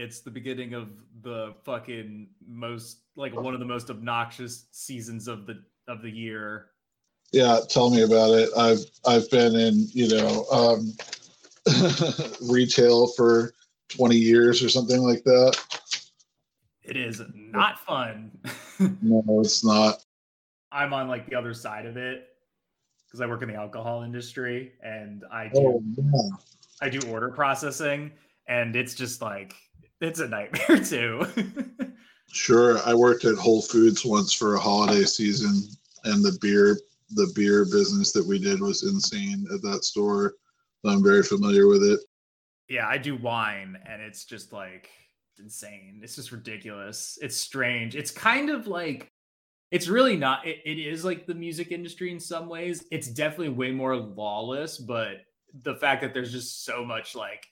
It's the beginning of the fucking most like one of the most obnoxious seasons of the of the year. Yeah, tell me about it. I've I've been in, you know, um retail for 20 years or something like that. It is not fun. no, it's not. I'm on like the other side of it because I work in the alcohol industry and I do Oh, yeah. I do order processing and it's just like it's a nightmare too. Sure. I worked at Whole Foods once for a holiday season and the beer the beer business that we did was insane at that store. I'm very familiar with it. yeah, I do wine and it's just like insane. It's just ridiculous. It's strange. It's kind of like it's really not it, it is like the music industry in some ways. It's definitely way more lawless, but the fact that there's just so much like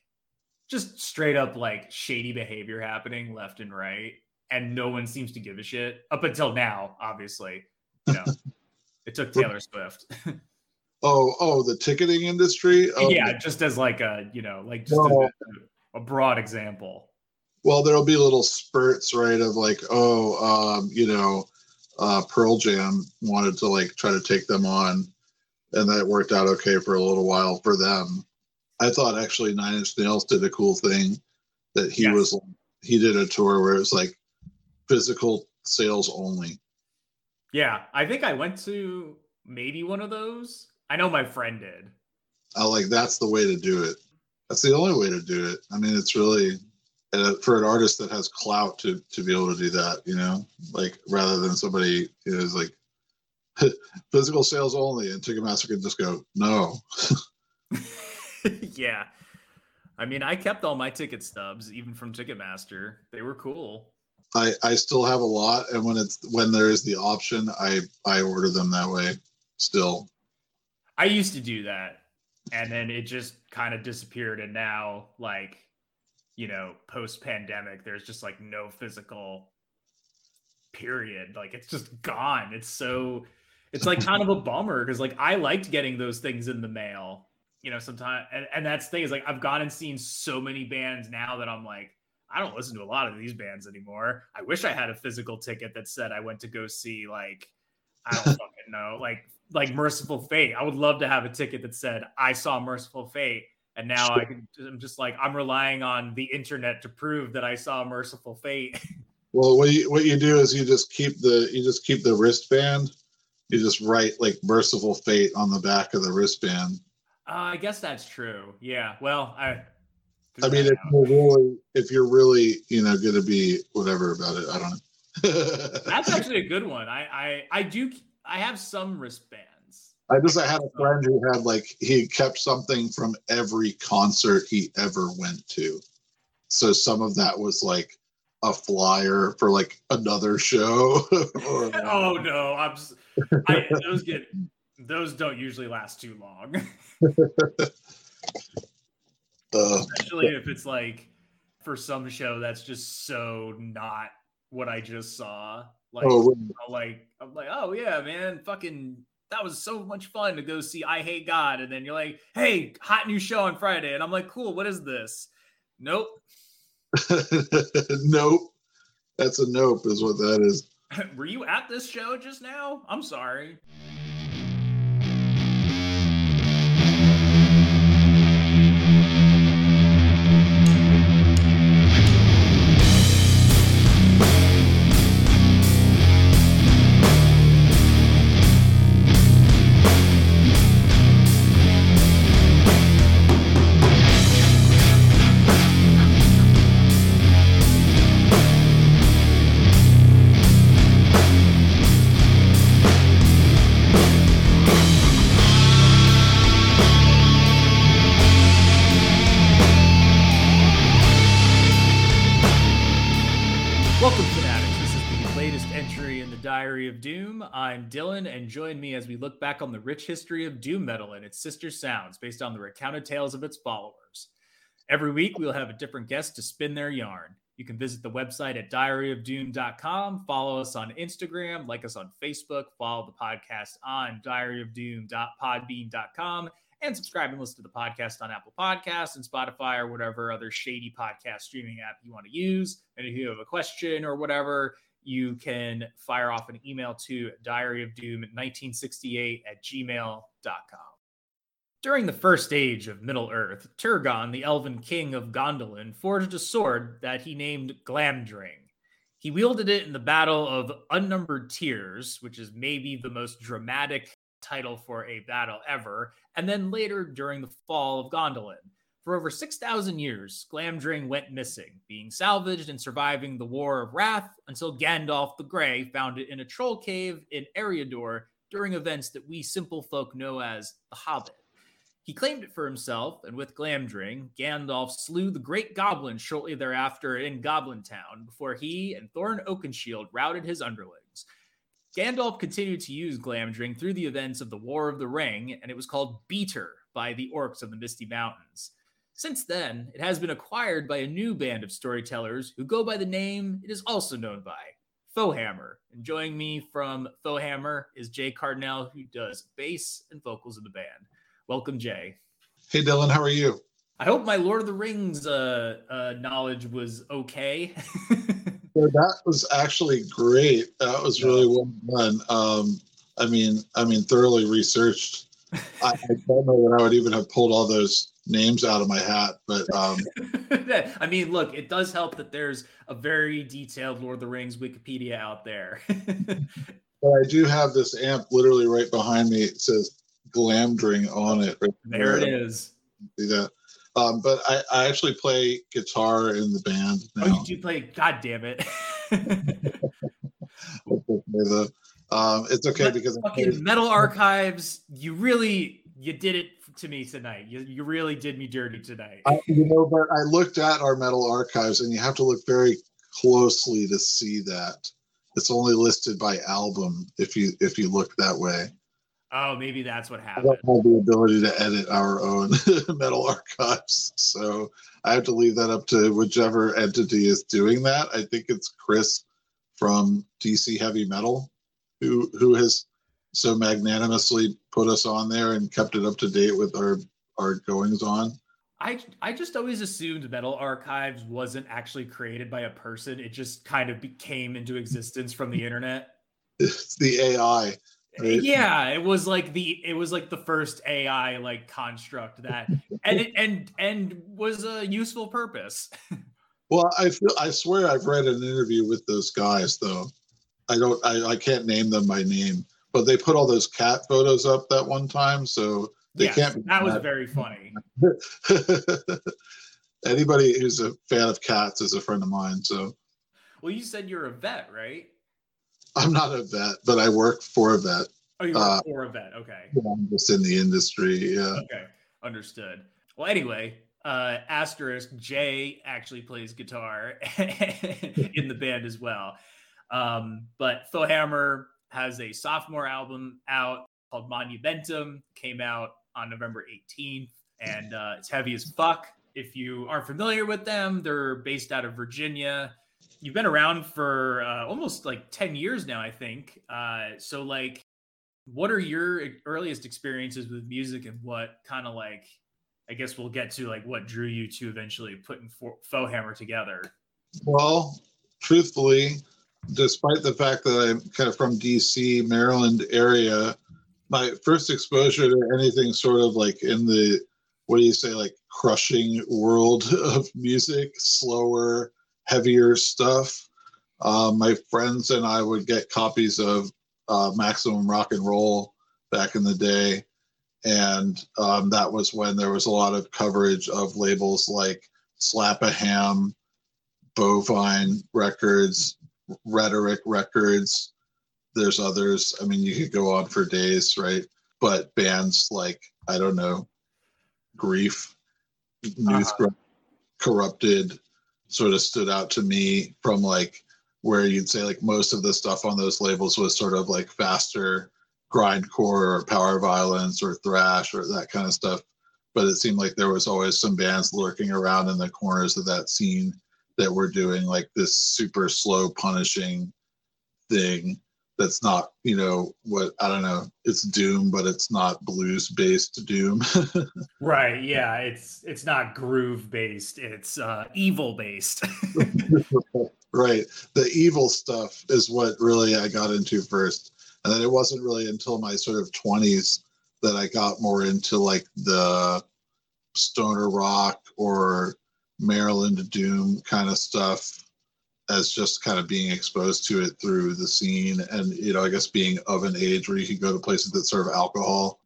just straight up like shady behavior happening left and right and no one seems to give a shit up until now, obviously. You know. it took Taylor Swift. Oh, oh, the ticketing industry. Oh, yeah, just as like a, you know, like just No. a, a broad example. Well, there'll be little spurts, right? Of like, oh, um, you know, uh, Pearl Jam wanted to like try to take them on, and that worked out okay for a little while for them. I thought actually Nine Inch Nails did a cool thing that he Yes. was he did a tour where it was like physical sales only. Yeah, I think I went to maybe one of those. I know my friend did. I like that's the way to do it. That's the only way to do it. I mean, it's really uh, for an artist that has clout to to be able to do that. You know, like rather than somebody who's like physical sales only, and Ticketmaster can just go no. yeah. I mean, I kept all my ticket stubs, even from Ticketmaster. They were cool. I I still have a lot, and when it's when there is the option, I I order them that way. Still, I used to do that, and then it just kind of disappeared. And now, like, you know, post pandemic, there's just like no physical period. Like, it's just gone. It's so, it's like kind of a bummer because, like, I liked getting those things in the mail, you know, sometimes. And, and that's the thing is, like, I've gone and seen so many bands now that I'm like, I don't listen to a lot of these bands anymore. I wish I had a physical ticket that said I went to go see, like, I don't fucking know, like like Mercyful Fate. I would love to have a ticket that said I saw Mercyful Fate, and now I can. I'm just like I'm relying on the internet to prove that I saw Mercyful Fate. well, what you what you do is you just keep the you just keep the wristband. You just write like Mercyful Fate on the back of the wristband. Uh, I guess that's true. Yeah. Well, I. I mean, if you're really, if you're really, you know, going to be whatever about it, I don't know. that's actually a good one. I I I do. I have some wristbands. I just I had a friend who had like he kept something from every concert he ever went to. So some of that was like a flyer for like another show. or, oh no, I'm. I, those get. Those don't usually last too long. uh, especially if it's like for some show that's just so not what I just saw. Like, oh, like I'm like, oh yeah, man, fucking that was so much fun to go see Eyehategod, and then you're like, hey, hot new show on Friday, and I'm like, cool, what is this? Nope. nope. That's a nope, is what that is. Were you at this show just now? I'm sorry. Join me as we look back on the rich history of doom metal and its sister sounds based on the recounted tales of its followers. Every week, we'll have a different guest to spin their yarn. You can visit the website at diaryofdoom.com, follow us on Instagram, like us on Facebook, follow the podcast on diaryofdoom.podbean.com, and subscribe and listen to the podcast on Apple Podcasts and Spotify or whatever other shady podcast streaming app you want to use. And if you have a question or whatever, you can fire off an email to diary of doom 1968 at gmail.com. During the first age of Middle Earth, Turgon, the elven king of Gondolin, forged a sword that he named Glamdring. He wielded it in the Battle of Unnumbered Tears, which is maybe the most dramatic title for a battle ever, and then later during the fall of Gondolin. For over 6,000 years, Glamdring went missing, being salvaged and surviving the War of Wrath until Gandalf the Grey found it in a troll cave in Eriador during events that we simple folk know as the Hobbit. He claimed it for himself, and with Glamdring, Gandalf slew the great goblin shortly thereafter in Goblin Town before he and Thorin Oakenshield routed his underlings. Gandalf continued to use Glamdring through the events of the War of the Ring, and it was called Beater by the orcs of the Misty Mountains. Since then, it has been acquired by a new band of storytellers who go by the name it is also known by Foehammer. And joining me from Foehammer is Jay Cardinal, who does bass and vocals in the band. Welcome, Jay. Hey, Dylan, how are you? I hope my Lord of the Rings uh, uh, knowledge was okay. that was actually great. That was really well done. Um, I mean, I mean, thoroughly researched. I, I, don't know that I would even have pulled all those names out of my hat, but um, I mean, look, it does help that there's a very detailed Lord of the Rings Wikipedia out there. but I do have this amp literally right behind me. It says Glamdring on it. Right there, there it is. See that? Um, but I, I actually play guitar in the band now. Oh, you do play? God damn it! um, it's okay but because fucking Metal Archives. You really you did it to me tonight. You, you really did me dirty tonight. I, you know, but I looked at our Metal Archives, and you have to look very closely to see that. It's only listed by album if you if you look that way. Oh, maybe that's what happened. I don't have the ability to edit our own metal archives, so I have to leave that up to whichever entity is doing that. I think it's Chris from DC Heavy Metal, who who has so magnanimously put us on there and kept it up to date with our our goings on. I I just always assumed Metal Archives wasn't actually created by a person. It just kind of became into existence from the internet. It's the AI Right? Yeah, it was like the it was like the first AI like construct that and it and and was a useful purpose. well, I feel I swear I've read an interview with those guys though. I don't I, I can't name them by name, but they put all those cat photos up that one time, so they yes, can't. That was very funny. Anybody who's a fan of cats is a friend of mine. So, well, you said you're a vet, right? I'm not a vet, but I work for a vet. Oh, you work uh, for a vet. Okay. I'm just in the industry. Yeah. Okay. Understood. Well, anyway, uh, asterisk Jay actually plays guitar in the band as well. Um, but Foehammer has a sophomore album out called Monumentum, came out on November 18th, and uh, it's heavy as fuck. If you aren't familiar with them, they're based out of Virginia. You've been around for uh, almost like 10 years now i think. Uh, so like what are your earliest experiences with music and what kind of like i guess we'll get to like what drew you to eventually putting Foehammer together? Well truthfully despite the fact that i'm kind of from dc maryland area my first exposure to anything sort of like in the what do you say like crushing world of music slower heavier stuff. Uh, my friends and I would get copies of uh, Maximum Rock and Roll back in the day. And um, that was when there was a lot of coverage of labels like Slap a Ham, Bovine Records, Rhetoric Records. There's others. I mean, you could go on for days, right? But bands like, I don't know, Grief, Youth uh-huh. Corrupted, sort of stood out to me from like where you'd say like most of the stuff on those labels was sort of like faster grindcore or power violence or thrash or that kind of stuff but it seemed like there was always some bands lurking around in the corners of that scene that were doing like this super slow punishing thing that's not you know what i don't know it's doom but it's not blues based doom. Right yeah it's it's not groove based it's uh evil based right the evil stuff is what really i got into first. And then it wasn't really until my sort of 20s that i got more into like the stoner rock or maryland doom kind of stuff as just kind of being exposed to it through the scene and you know i guess being of an age where you can go to places that serve alcohol.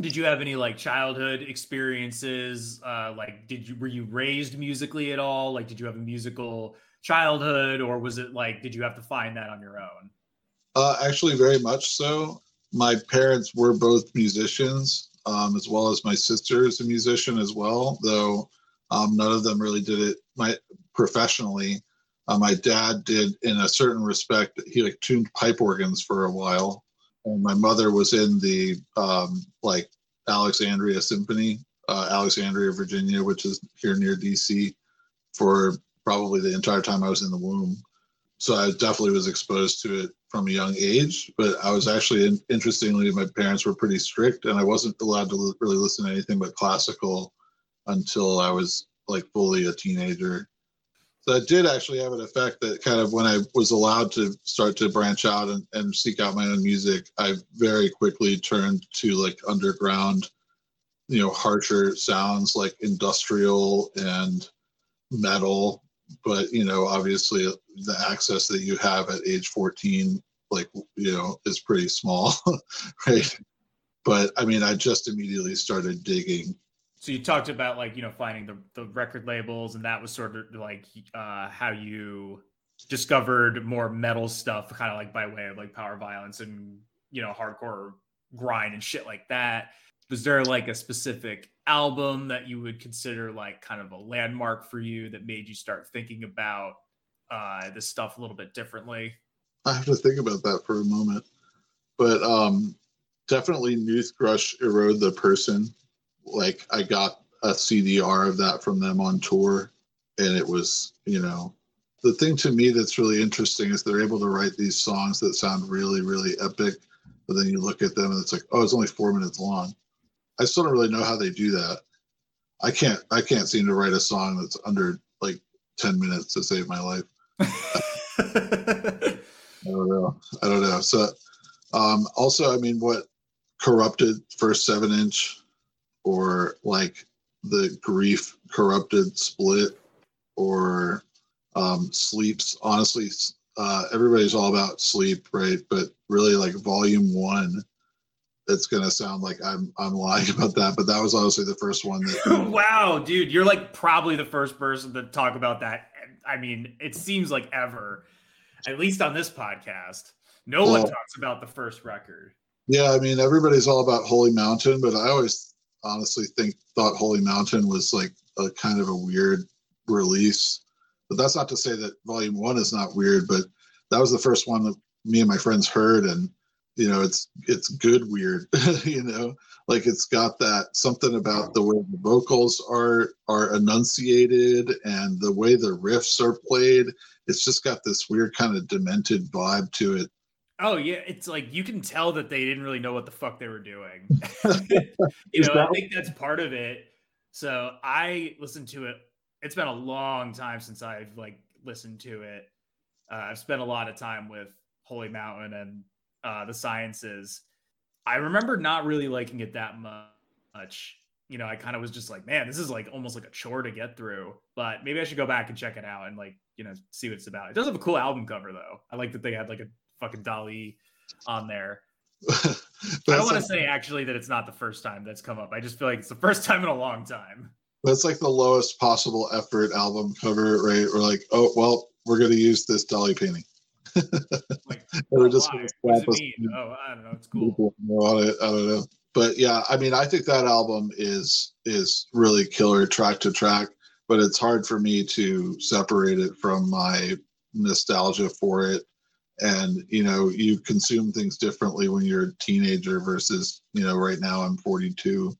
Did you have any like childhood experiences uh like did you were you raised musically at all? Like did you have a musical childhood or was it like did you have to find that on your own? Uh actually very much so. My parents were both musicians um as well as my sister is a musician as well though um none of them really did it my professionally uh, my dad did, in a certain respect, he like tuned pipe organs for a while, and my mother was in the um, like Alexandria Symphony, uh, Alexandria, Virginia, which is here near DC, for probably the entire time I was in the womb. So I definitely was exposed to it from a young age. But I was actually, in, interestingly, my parents were pretty strict, and I wasn't allowed to really listen to anything but classical until I was like fully a teenager so it did actually have an effect that kind of when I was allowed to start to branch out and, and seek out my own music, I very quickly turned to like underground, you know, harsher sounds like industrial and metal. But, you know, obviously the access that you have at age 14, like, you know, is pretty small, right? But I mean, I just immediately started digging so you talked about like you know finding the, the record labels and that was sort of like uh how you discovered more metal stuff kind of like by way of like power violence and you know hardcore grind and shit like that. Was there like a specific album that you would consider like kind of a landmark for you that made you start thinking about uh this stuff a little bit differently? I have to think about that for a moment. But um definitely Noothgrush Erode the Person like I got a CDR of that from them on tour, and it was you know the thing to me that's really interesting is they're able to write these songs that sound really really epic, but then you look at them and it's like oh it's only four minutes long. I still don't really know how they do that. I can't I can't seem to write a song that's under like ten minutes to save my life. I don't know. I don't know. So um, also, I mean, what corrupted first seven inch or like the grief corrupted split or um, sleeps honestly uh, everybody's all about sleep right? But really like volume one it's gonna sound like i'm i'm lying about that but that was honestly the first one that wow dude you're like probably the first person to talk about that i mean it seems like ever at least on this podcast. No well, one talks about the first record. Yeah i mean everybody's all about holy mountain but i always honestly think thought Holy Mountain was like a kind of a weird release. But that's not to say that Volume One is not weird, but that was the first one that me and my friends heard, and you know, it's it's good weird. you know, like it's got that something about the way the vocals are are enunciated and the way the riffs are played. It's just got this weird kind of demented vibe to it Oh yeah, it's like you can tell that they didn't really know what the fuck they were doing. you know, I think that's part of it. So I listened to it. It's been a long time since I've like listened to it. Uh, I've spent a lot of time with Holy Mountain and uh, the Sciences. I remember not really liking it that much. You know, I kind of was just like, man, this is like almost like a chore to get through. But maybe I should go back and check it out and like, you know, see what it's about. It does have a cool album cover though. I like that they had like a fucking Dali on there. I don't want to say actually that it's not the first time that's come up. I just feel like it's the first time in a long time. That's like the lowest possible effort album cover, right? We're like, oh well, we're gonna use this Dali painting. like, we're just gonna slap us. Oh, I don't know. It's cool. On it. I don't know. But yeah, I mean, I think that album is is really killer track to track. But it's hard for me to separate it from my nostalgia for it and you know you consume things differently when you're a teenager versus you know right now i'm 42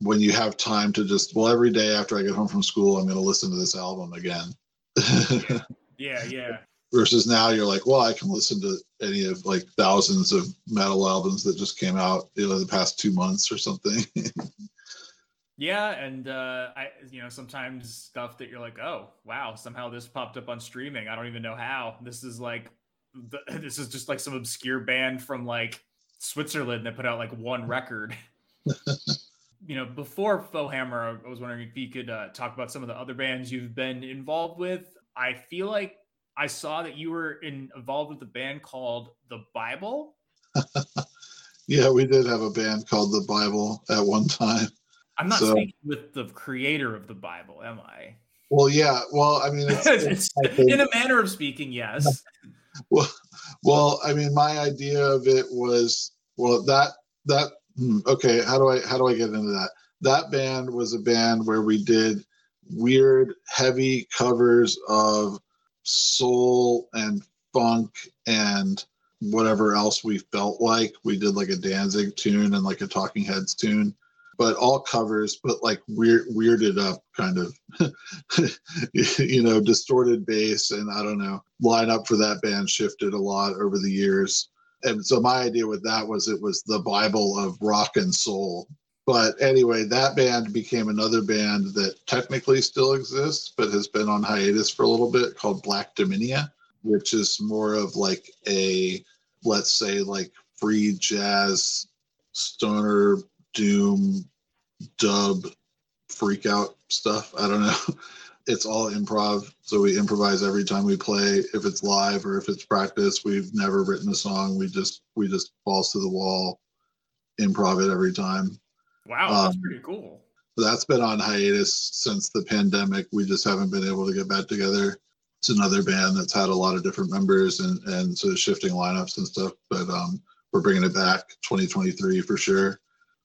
when you have time to just well every day after i get home from school i'm going to listen to this album again yeah yeah versus now you're like, well, I can listen to any of like thousands of metal albums that just came out, you know, the past two months or something. yeah, and uh, I, you know, sometimes stuff that you're like, oh, wow, somehow this popped up on streaming. I don't even know how. This is like, this is just like some obscure band from like Switzerland that put out like one record. you know, before Foehammer, I was wondering if you could uh, talk about some of the other bands you've been involved with. I feel like I saw that you were in, involved with a band called The Bible. yeah, we did have a band called The Bible at one time. I'm not so, speaking with the creator of the Bible, am I? Well, yeah. Well, I mean, it's, it's, in a manner of speaking, yes. Well, well, I mean, my idea of it was well that that hmm, okay. How do I how do I get into that? That band was a band where we did weird, heavy covers of soul and funk and whatever else we felt like. We did like a Danzig tune and like a Talking Heads tune, but all covers, but like weird, weirded up kind of, you know, distorted bass. And I don't know, lineup for that band shifted a lot over the years. And so my idea with that was it was the Bible of rock and soul but anyway, that band became another band that technically still exists, but has been on hiatus for a little bit called Black Dominia, which is more of like a, let's say, like free jazz, stoner, doom, dub, freak out stuff. I don't know. It's all improv. So we improvise every time we play. If it's live or if it's practice, we've never written a song. We just, we just balls to the wall, improv it every time Wow, that's um, pretty cool. That's been on hiatus since the pandemic. We just haven't been able to get back together. It's another band that's had a lot of different members and and sort of shifting lineups and stuff. But um, we're bringing it back 2023 for sure.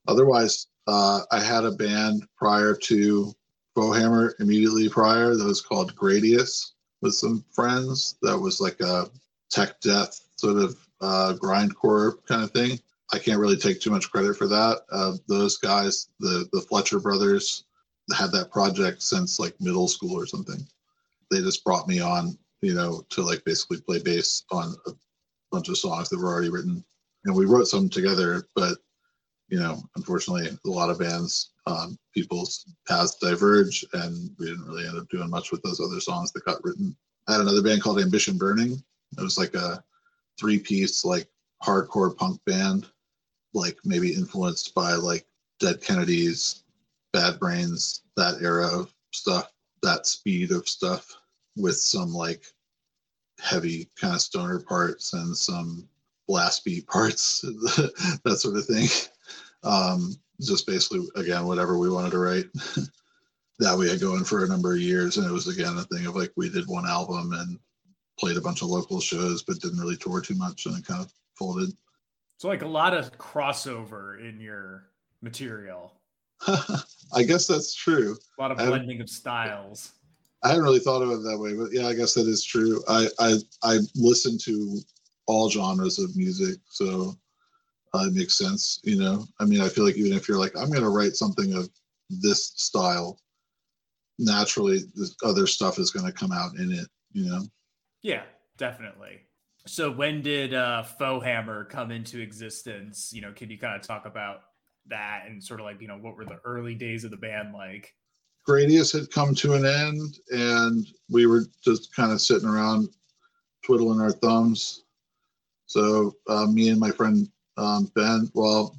Otherwise, uh, I had a band prior to Foehammer immediately prior that was called Gradius with some friends. That was like a tech death sort of uh, grindcore kind of thing. I can't really take too much credit for that. Uh, those guys, the the Fletcher brothers, had that project since like middle school or something. They just brought me on, you know, to like basically play bass on a bunch of songs that were already written, and we wrote some together. But you know, unfortunately, a lot of bands, um, people's paths diverge, and we didn't really end up doing much with those other songs that got written. I had another band called Ambition Burning. It was like a three-piece like hardcore punk band like maybe influenced by like Dead Kennedys, Bad Brains, that era of stuff, that speed of stuff with some like heavy kind of stoner parts and some blast beat parts, that sort of thing. Um, just basically, again, whatever we wanted to write. that we had going for a number of years. And it was, again, a thing of like we did one album and played a bunch of local shows, but didn't really tour too much and it kind of folded. So like a lot of crossover in your material. I guess that's true. A lot of blending of styles. I hadn't really thought of it that way, but yeah, I guess that is true. I I, I listen to all genres of music, so uh, it makes sense. You know, I mean, I feel like even if you're like, I'm going to write something of this style, naturally, this other stuff is going to come out in it. You know. Yeah, definitely. So when did uh, Foehammer come into existence? You know, can you kind of talk about that and sort of like you know what were the early days of the band like? Gradius had come to an end, and we were just kind of sitting around twiddling our thumbs. So uh, me and my friend um, Ben, well,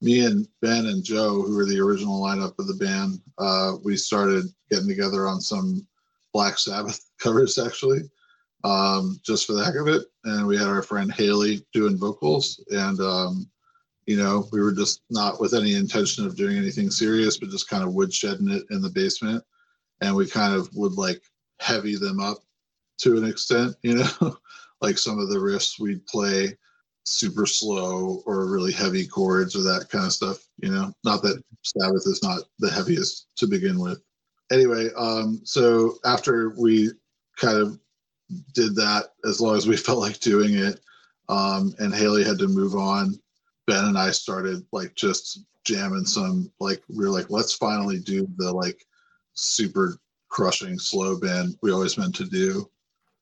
me and Ben and Joe, who were the original lineup of the band, uh, we started getting together on some Black Sabbath covers actually um, just for the heck of it. And we had our friend Haley doing vocals. And, um, you know, we were just not with any intention of doing anything serious, but just kind of woodshedding it in the basement. And we kind of would like heavy them up to an extent, you know, like some of the riffs we'd play super slow or really heavy chords or that kind of stuff, you know. Not that Sabbath is not the heaviest to begin with. Anyway, um, so after we kind of did that as long as we felt like doing it. Um, and Haley had to move on. Ben and I started like just jamming some like we are like let's finally do the like super crushing slow band we always meant to do.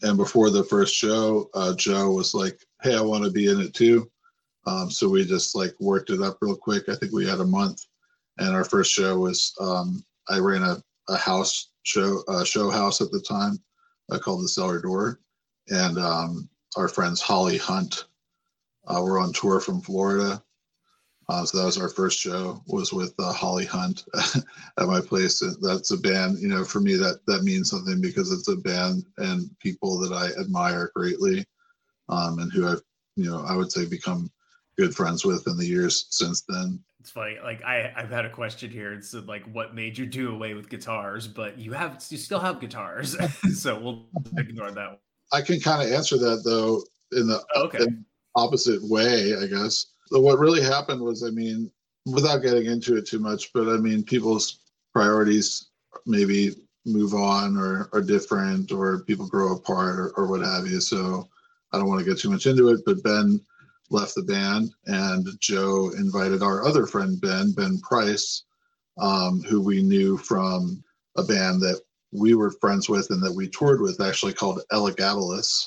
And before the first show, uh, Joe was like, "Hey, I want to be in it too." Um, so we just like worked it up real quick. I think we had a month, and our first show was um, I ran a, a house show uh, show house at the time uh, called the Cellar Door, and um, our friends Holly Hunt uh, were on tour from Florida. Uh, so that was our first show was with uh, Holly Hunt at my place. That's a band, you know, for me that that means something because it's a band and people that I admire greatly, um, and who I've, you know, I would say become good friends with in the years since then. It's funny. Like I, I've had a question here. It's like, what made you do away with guitars? But you have, you still have guitars, so we'll ignore that. One. I can kind of answer that though in the okay. in opposite way, I guess. So what really happened was, I mean, without getting into it too much, but I mean, people's priorities maybe move on or are different, or people grow apart, or, or what have you. So I don't want to get too much into it. But Ben left the band, and Joe invited our other friend Ben, Ben Price, um, who we knew from a band that we were friends with and that we toured with, actually called Elagabalus,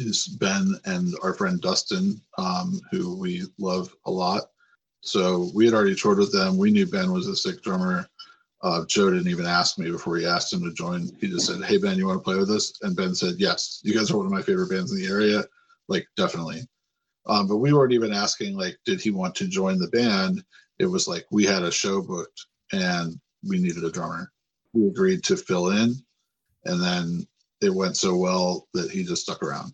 who's Ben and our friend Dustin, um, who we love a lot. So we had already toured with them. We knew Ben was a sick drummer. Uh, Joe didn't even ask me before he asked him to join. He just said, "Hey Ben, you want to play with us?" And Ben said, "Yes." You guys are one of my favorite bands in the area, like definitely. Um, but we weren't even asking like, did he want to join the band? It was like we had a show booked and we needed a drummer. We agreed to fill in, and then it went so well that he just stuck around.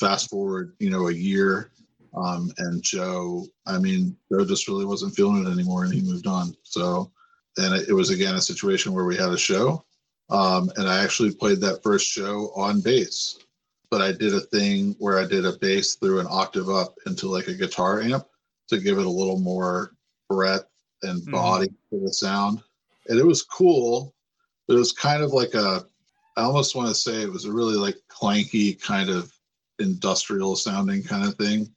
Fast forward, you know, a year, um, and Joe, I mean, Joe just really wasn't feeling it anymore, and he moved on. So, and it, it was again a situation where we had a show, um, and I actually played that first show on bass but I did a thing where I did a bass through an octave up into like a guitar amp to give it a little more breadth and hmm. body mm. to the sound. And it was cool, but it was kind of like a, I almost want to say it was a really like clanky kind of industrial sounding kind of thing.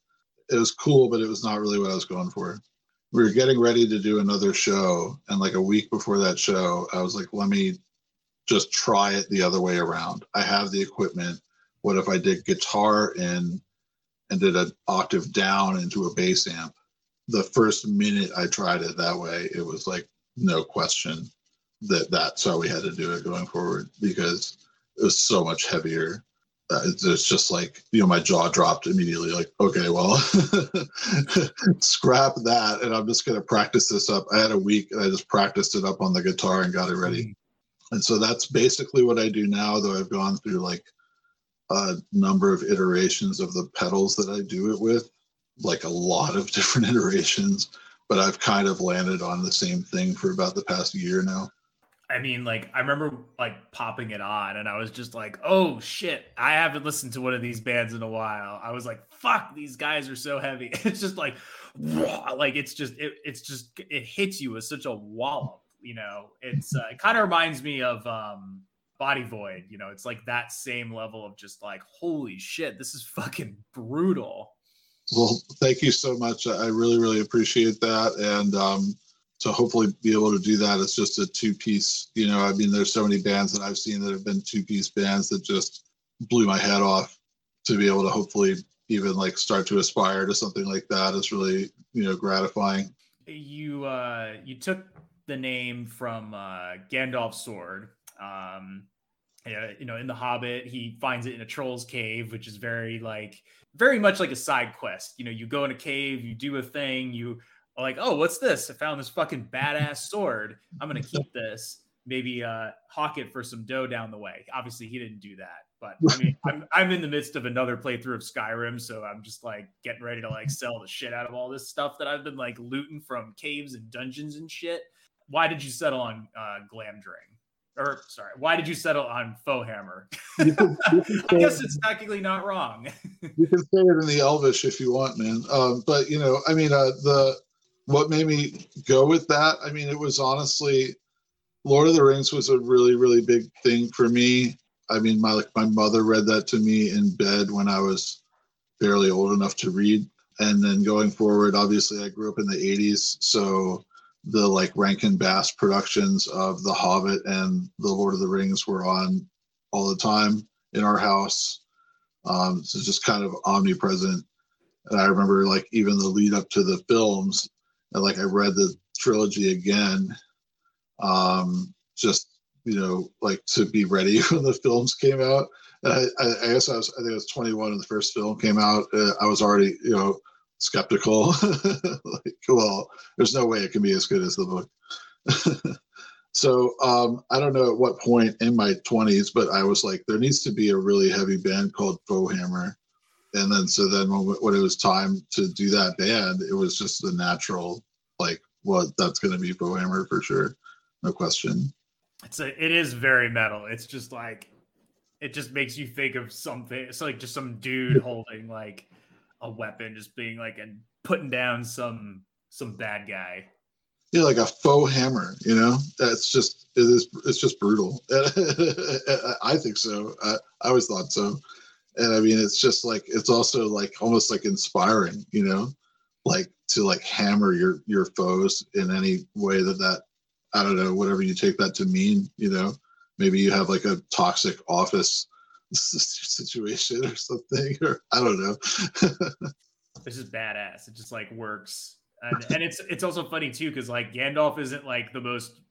It was cool, but it was not really what I was going for. We were getting ready to do another show. And like a week before that show, I was like, let me just try it the other way around. I have the equipment what if I did guitar in and did an octave down into a bass amp? The first minute I tried it that way, it was like no question that that's how we had to do it going forward because it was so much heavier. It's just like you know my jaw dropped immediately like okay well scrap that and i'm just going to practice this up i had a week and i just practiced it up on the guitar and got it ready mm-hmm. and so that's basically what i do now though i've gone through like a number of iterations of the pedals that I do it with, like a lot of different iterations, but I've kind of landed on the same thing for about the past year now. I mean, like I remember like popping it on, and I was just like, "Oh shit! I haven't listened to one of these bands in a while." I was like, "Fuck, these guys are so heavy." It's just like, like it's just it, it's just it hits you with such a wallop. You know, it's uh, it kind of reminds me of um body void you know it's like that same level of just like holy shit this is fucking brutal well thank you so much i really really appreciate that and um to hopefully be able to do that. It's just a two piece you know i mean there's so many bands that i've seen that have been two piece bands that just blew my head off to be able to hopefully even like start to aspire to something like that. Is really you know gratifying. You uh you took the name from uh gandalf's sword um you know, in the Hobbit, he finds it in a troll's cave, which is very like very much like a side quest. You know, you go in a cave, you do a thing, you like, oh, what's this? I found this fucking badass sword. I'm gonna keep this. Maybe uh, hawk it for some dough down the way. Obviously, he didn't do that, but I mean, I'm I'm in the midst of another playthrough of Skyrim, so I'm just like getting ready to like sell the shit out of all this stuff that I've been like looting from caves and dungeons and shit. Why did you settle on uh, Glamdring? or sorry, why did you settle on Foehammer? You can, you can I guess it's technically not wrong. you can say it in the Elvish if you want, man. Um, but you know, I mean, uh, the what made me go with that? I mean, it was honestly, Lord of the Rings was a really, really big thing for me. I mean, my like my mother read that to me in bed when I was barely old enough to read, and then going forward, obviously, I grew up in the '80s, so the like Rankin Bass productions of The Hobbit and The Lord of the Rings were on all the time. in our house. Um, so just kind of omnipresent. And I remember like even the lead up to the films, like I read the trilogy again, um, just you know, like to be ready when the films came out. And I, I, guess I was, I think I was 21 when the first film came out. Uh, I was already, you know, skeptical. like, well, there's no way it can be as good as the book. so um, I don't know at what point in my 20s, but I was like, there needs to be a really heavy band called Foehammer. And then, so then when, when it was time to do that band, it was just the natural, like, well, that's going to be Foehammer for sure. No question. It's a, it is very metal. It's just like, it just makes you think of something. It's like just some dude holding like a weapon, just being like and putting down some some bad guy. Yeah, like a Foehammer. You know, that's just it is. It's just brutal. I think so. I, I always thought so. And I mean, it's just like it's also like almost like inspiring. You know, like to like hammer your your foes in any way that that I don't know whatever you take that to mean. You know, maybe you have like a toxic office situation or something, or I don't know. this is badass. It just like works, and, and it's it's also funny too because like Gandalf isn't like the most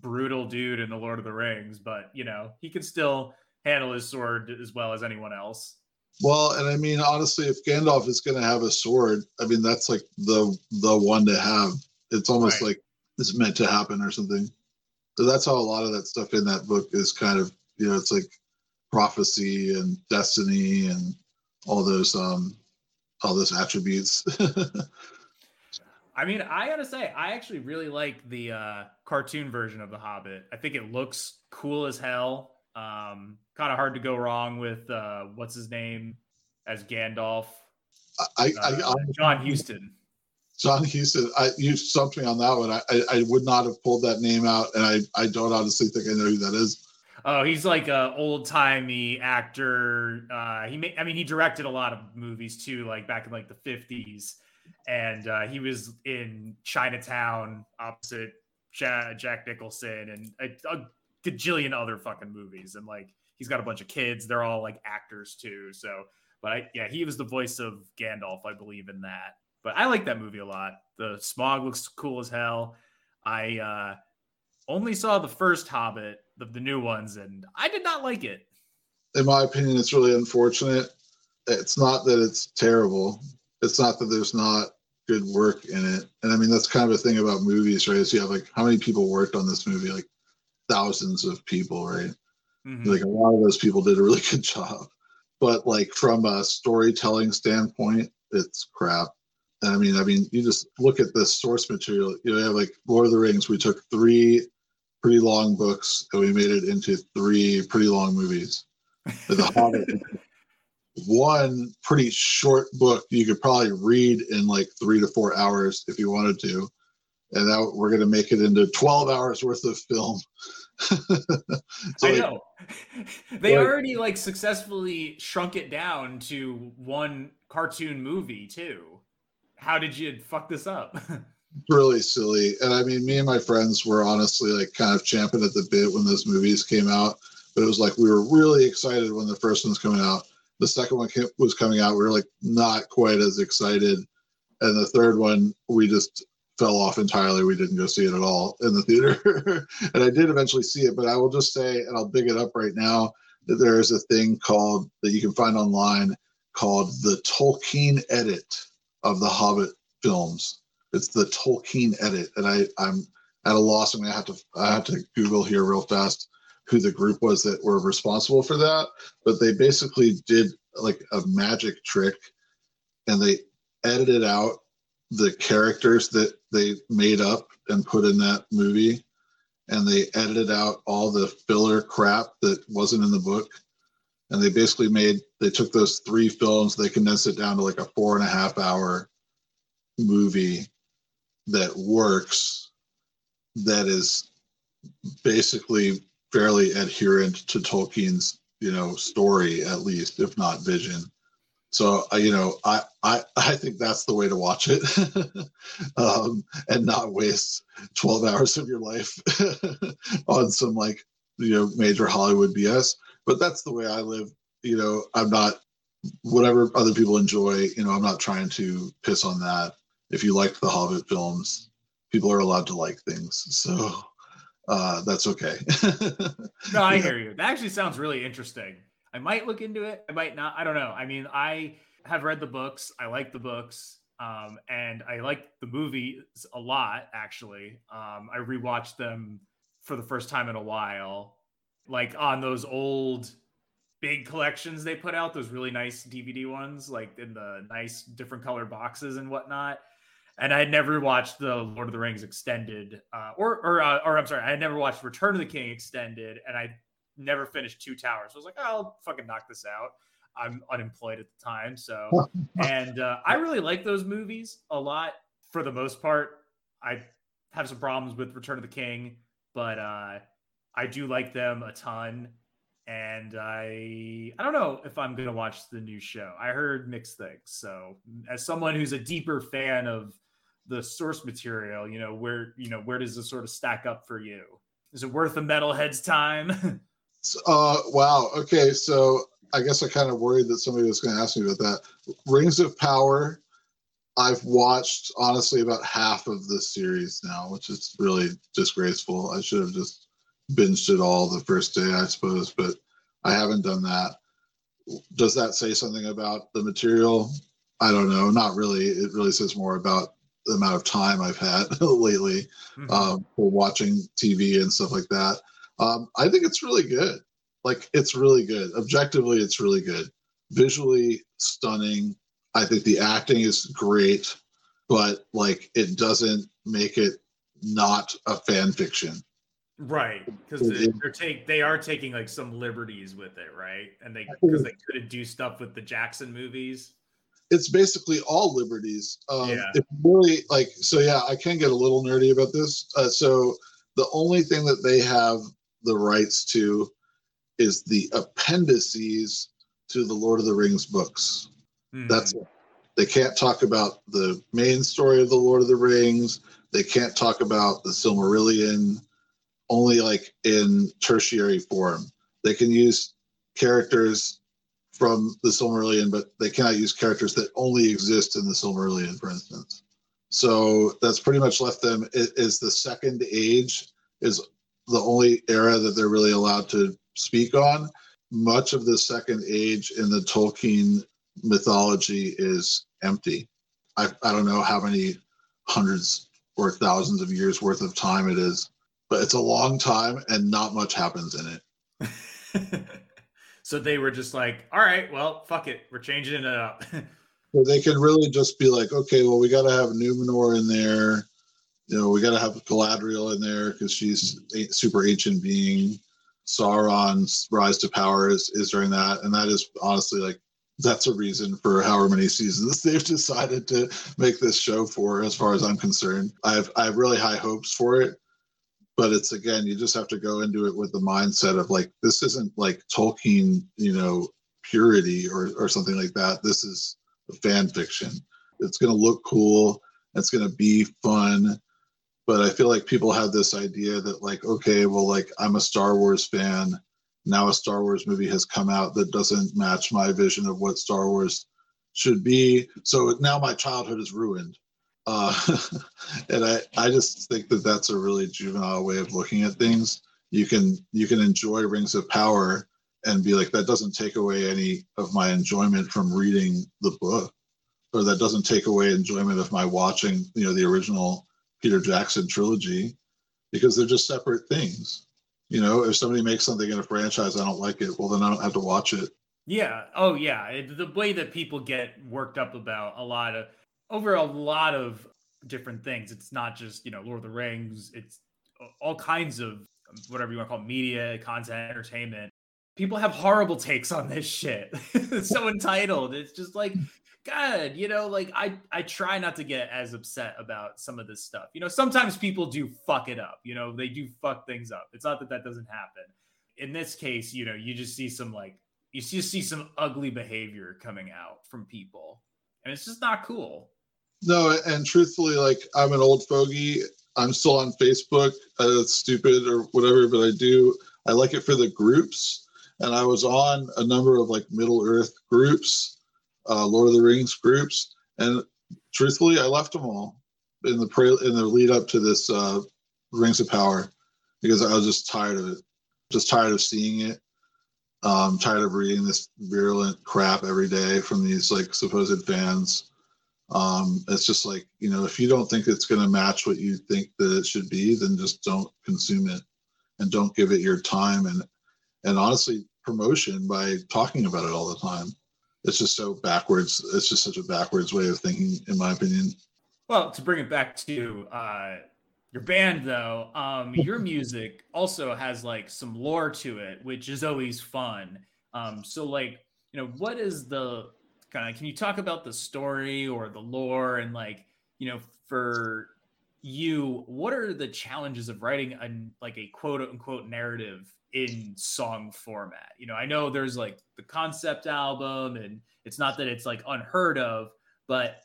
brutal dude in the Lord of the Rings, but you know he can still handle his sword as well as anyone else. Well, and I mean honestly, if Gandalf is going to have a sword, I mean that's like the the one to have. It's almost right. like it's meant to happen or something. So that's how a lot of that stuff in that book is kind of you know it's like prophecy and destiny and all those um all those attributes. I mean, I gotta say, I actually really like the uh, cartoon version of The Hobbit. I think it looks cool as hell. Um, kind of hard to go wrong with uh, what's his name as Gandalf. I, I, uh, I John Huston. John Huston, I you stumped me on that one. I, I, I would not have pulled that name out, and I I don't honestly think I know who that is. Oh, he's like a old timey actor. Uh, he may, I mean, he directed a lot of movies too, like back in like the fifties, and uh, he was in Chinatown opposite Jack, Nicholson and a, a gajillion other fucking movies. And like, he's got a bunch of kids. They're all like actors too. So, but I, yeah, he was the voice of Gandalf, I believe, in that. But I like that movie a lot. The Smaug looks cool as hell. I uh, only saw the first Hobbit, the, new ones, and I did not like it. In my opinion, it's really unfortunate. It's not that it's terrible. It's not that there's not good work in it. And I mean, that's kind of a thing about movies, right? So you have like, how many people worked on this movie? Like thousands of people, right? Mm-hmm. Like a lot of those people did a really good job. But like from a storytelling standpoint, it's crap. I mean, I mean, you just look at the source material. You know, like Lord of the Rings. We took three pretty long books and we made it into three pretty long movies. The Hobbit, one pretty short book you could probably read in like three to four hours if you wanted to. And now we're going to make it into 12 hours worth of film. so I like, know. they like, already like successfully shrunk it down to one cartoon movie too. How did you fuck this up? really silly. And I mean, me and my friends were honestly like kind of champing at the bit when those movies came out. But it was like we were really excited when the first one's coming out. The second one came, was coming out. We were like not quite as excited. And the third one, we just fell off entirely. We didn't go see it at all in the theater. and I did eventually see it, but I will just say, and I'll big it up right now, that there is a thing called that you can find online called the Tolkien edit of the Hobbit films it's the Tolkien edit, and I I'm at a loss. I'm gonna have to I have to Google here real fast who the group was that were responsible for that. But they basically did like a magic trick, and they edited out the characters that they made up and put in that movie and they edited out all the filler crap that wasn't in the book. And they basically made they took those three films they condensed it down to like a four and a half hour movie that works that is basically fairly adherent to Tolkien's you know story at least if not vision so uh, you know I, I i think that's the way to watch it um, and not waste 12 hours of your life on some like you know major hollywood bs but that's the way I live. You know, I'm not whatever other people enjoy. You know, I'm not trying to piss on that. If you liked the Hobbit films, people are allowed to like things, so uh, that's okay. no, I hear you. That actually sounds really interesting. I might look into it. I might not. I don't know. I mean, I have read the books. I like the books. Um, and I like the movies a lot, actually. Um, I rewatched them for the first time in a while, like on those old big collections they put out, those really nice DVD ones, like in the nice different colored boxes and whatnot. And I had never watched the Lord of the Rings extended, uh, or or uh, or I'm sorry, I had never watched Return of the King extended, and I never finished Two Towers. So I was like, oh, I'll fucking knock this out. I'm unemployed at the time, so and uh, I really like those movies a lot. For the most part, I have some problems with Return of the King, but uh, I do like them a ton. And I I don't know if I'm gonna watch the new show. I heard mixed things. So as someone who's a deeper fan of the source material, you know where you know where does this sort of stack up for you? Is it worth a metalhead's time? uh, wow. Okay, so I guess I kind of worried that somebody was going to ask me about that. Rings of Power. I've watched honestly about half of the series now, which is really disgraceful. I should have just binged it all the first day, I suppose, but I haven't done that. Does that say something about the material? I don't know. Not really. It really says more about the amount of time I've had lately mm-hmm. um, for watching TV and stuff like that. Um, I think it's really good. Like it's really good. Objectively, it's really good. Visually stunning. I think the acting is great, but like it doesn't make it not a fan fiction. Right, because they, are take they are taking like some liberties with it, right? And they because they couldn't do stuff with the Jackson movies. It's basically all liberties. Um, yeah. It's really like so. Yeah, I can get a little nerdy about this. Uh, so the only thing that they have the rights to is the appendices to the Lord of the Rings books. Mm-hmm. That's it. They can't talk about the main story of the Lord of the Rings. They can't talk about the Silmarillion only like in tertiary form. They can use characters from the Silmarillion, but they cannot use characters that only exist in the Silmarillion, for instance. So that's pretty much left them. It is the second age is the only era that they're really allowed to speak on. Much of the second age in the Tolkien mythology is empty. I, I don't know how many hundreds or thousands of years worth of time it is, but it's a long time and not much happens in it. so they were just like, all right, well, fuck it. We're changing it up. so they can really just be like, okay, well, we got to have Numenor in there. You know, we got to have a Galadriel in there because she's a super ancient being. Sauron's rise to power is, is during that. And that is honestly like, that's a reason for however many seasons they've decided to make this show for, as far as I'm concerned. I have, I have really high hopes for it. But it's again, you just have to go into it with the mindset of like, this isn't like Tolkien, you know, purity or, or something like that. This is fan fiction. It's going to look cool. It's going to be fun but I feel like people have this idea that like, okay, well, like I'm a Star Wars fan. Now a Star Wars movie has come out that doesn't match my vision of what Star Wars should be. So now my childhood is ruined. Uh, and I, I just think that that's a really juvenile way of looking at things. You can you can enjoy Rings of Power and be like that doesn't take away any of my enjoyment from reading the book, or that doesn't take away enjoyment of my watching you know the original Peter Jackson trilogy because they're just separate things. You know, if somebody makes something in a franchise, I don't like it. Well, then I don't have to watch it. Yeah. Oh, yeah. The way that people get worked up about a lot of over a lot of different things. It's not just you know Lord of the Rings. It's all kinds of whatever you want to call it, media, content, entertainment. People have horrible takes on this shit. it's so entitled. It's just like God, you know, like I I try not to get as upset about some of this stuff. You know, sometimes people do fuck it up. You know, they do fuck things up. It's not that that doesn't happen. In this case, you know, you just see some like you just see some ugly behavior coming out from people, and it's just not cool. No, and truthfully, like I'm an old fogey. I'm still on Facebook. Uh, it's stupid or whatever, but I do. I like it for the groups and I was on a number of like Middle Earth groups, uh, Lord of the Rings groups, and truthfully, I left them all in the pre- in the lead up to this uh, Rings of Power because I was just tired of it, just tired of seeing it. Um, tired of reading this virulent crap every day from these like supposed fans. Um, it's just like you know, if you don't think it's going to match what you think that it should be, then just don't consume it and don't give it your time and and honestly promotion by talking about it all the time. It's just so backwards. It's just such a backwards way of thinking, in my opinion. Well, to bring it back to uh, your band, though, um, your music also has like some lore to it, which is always fun. Um, so, like, you know, what is the kind of? Can you talk about the story or the lore and like, you know, for you, what are the challenges of writing a like a quote unquote narrative in song format? You know, I know there's like the concept album, and it's not that it's like unheard of, but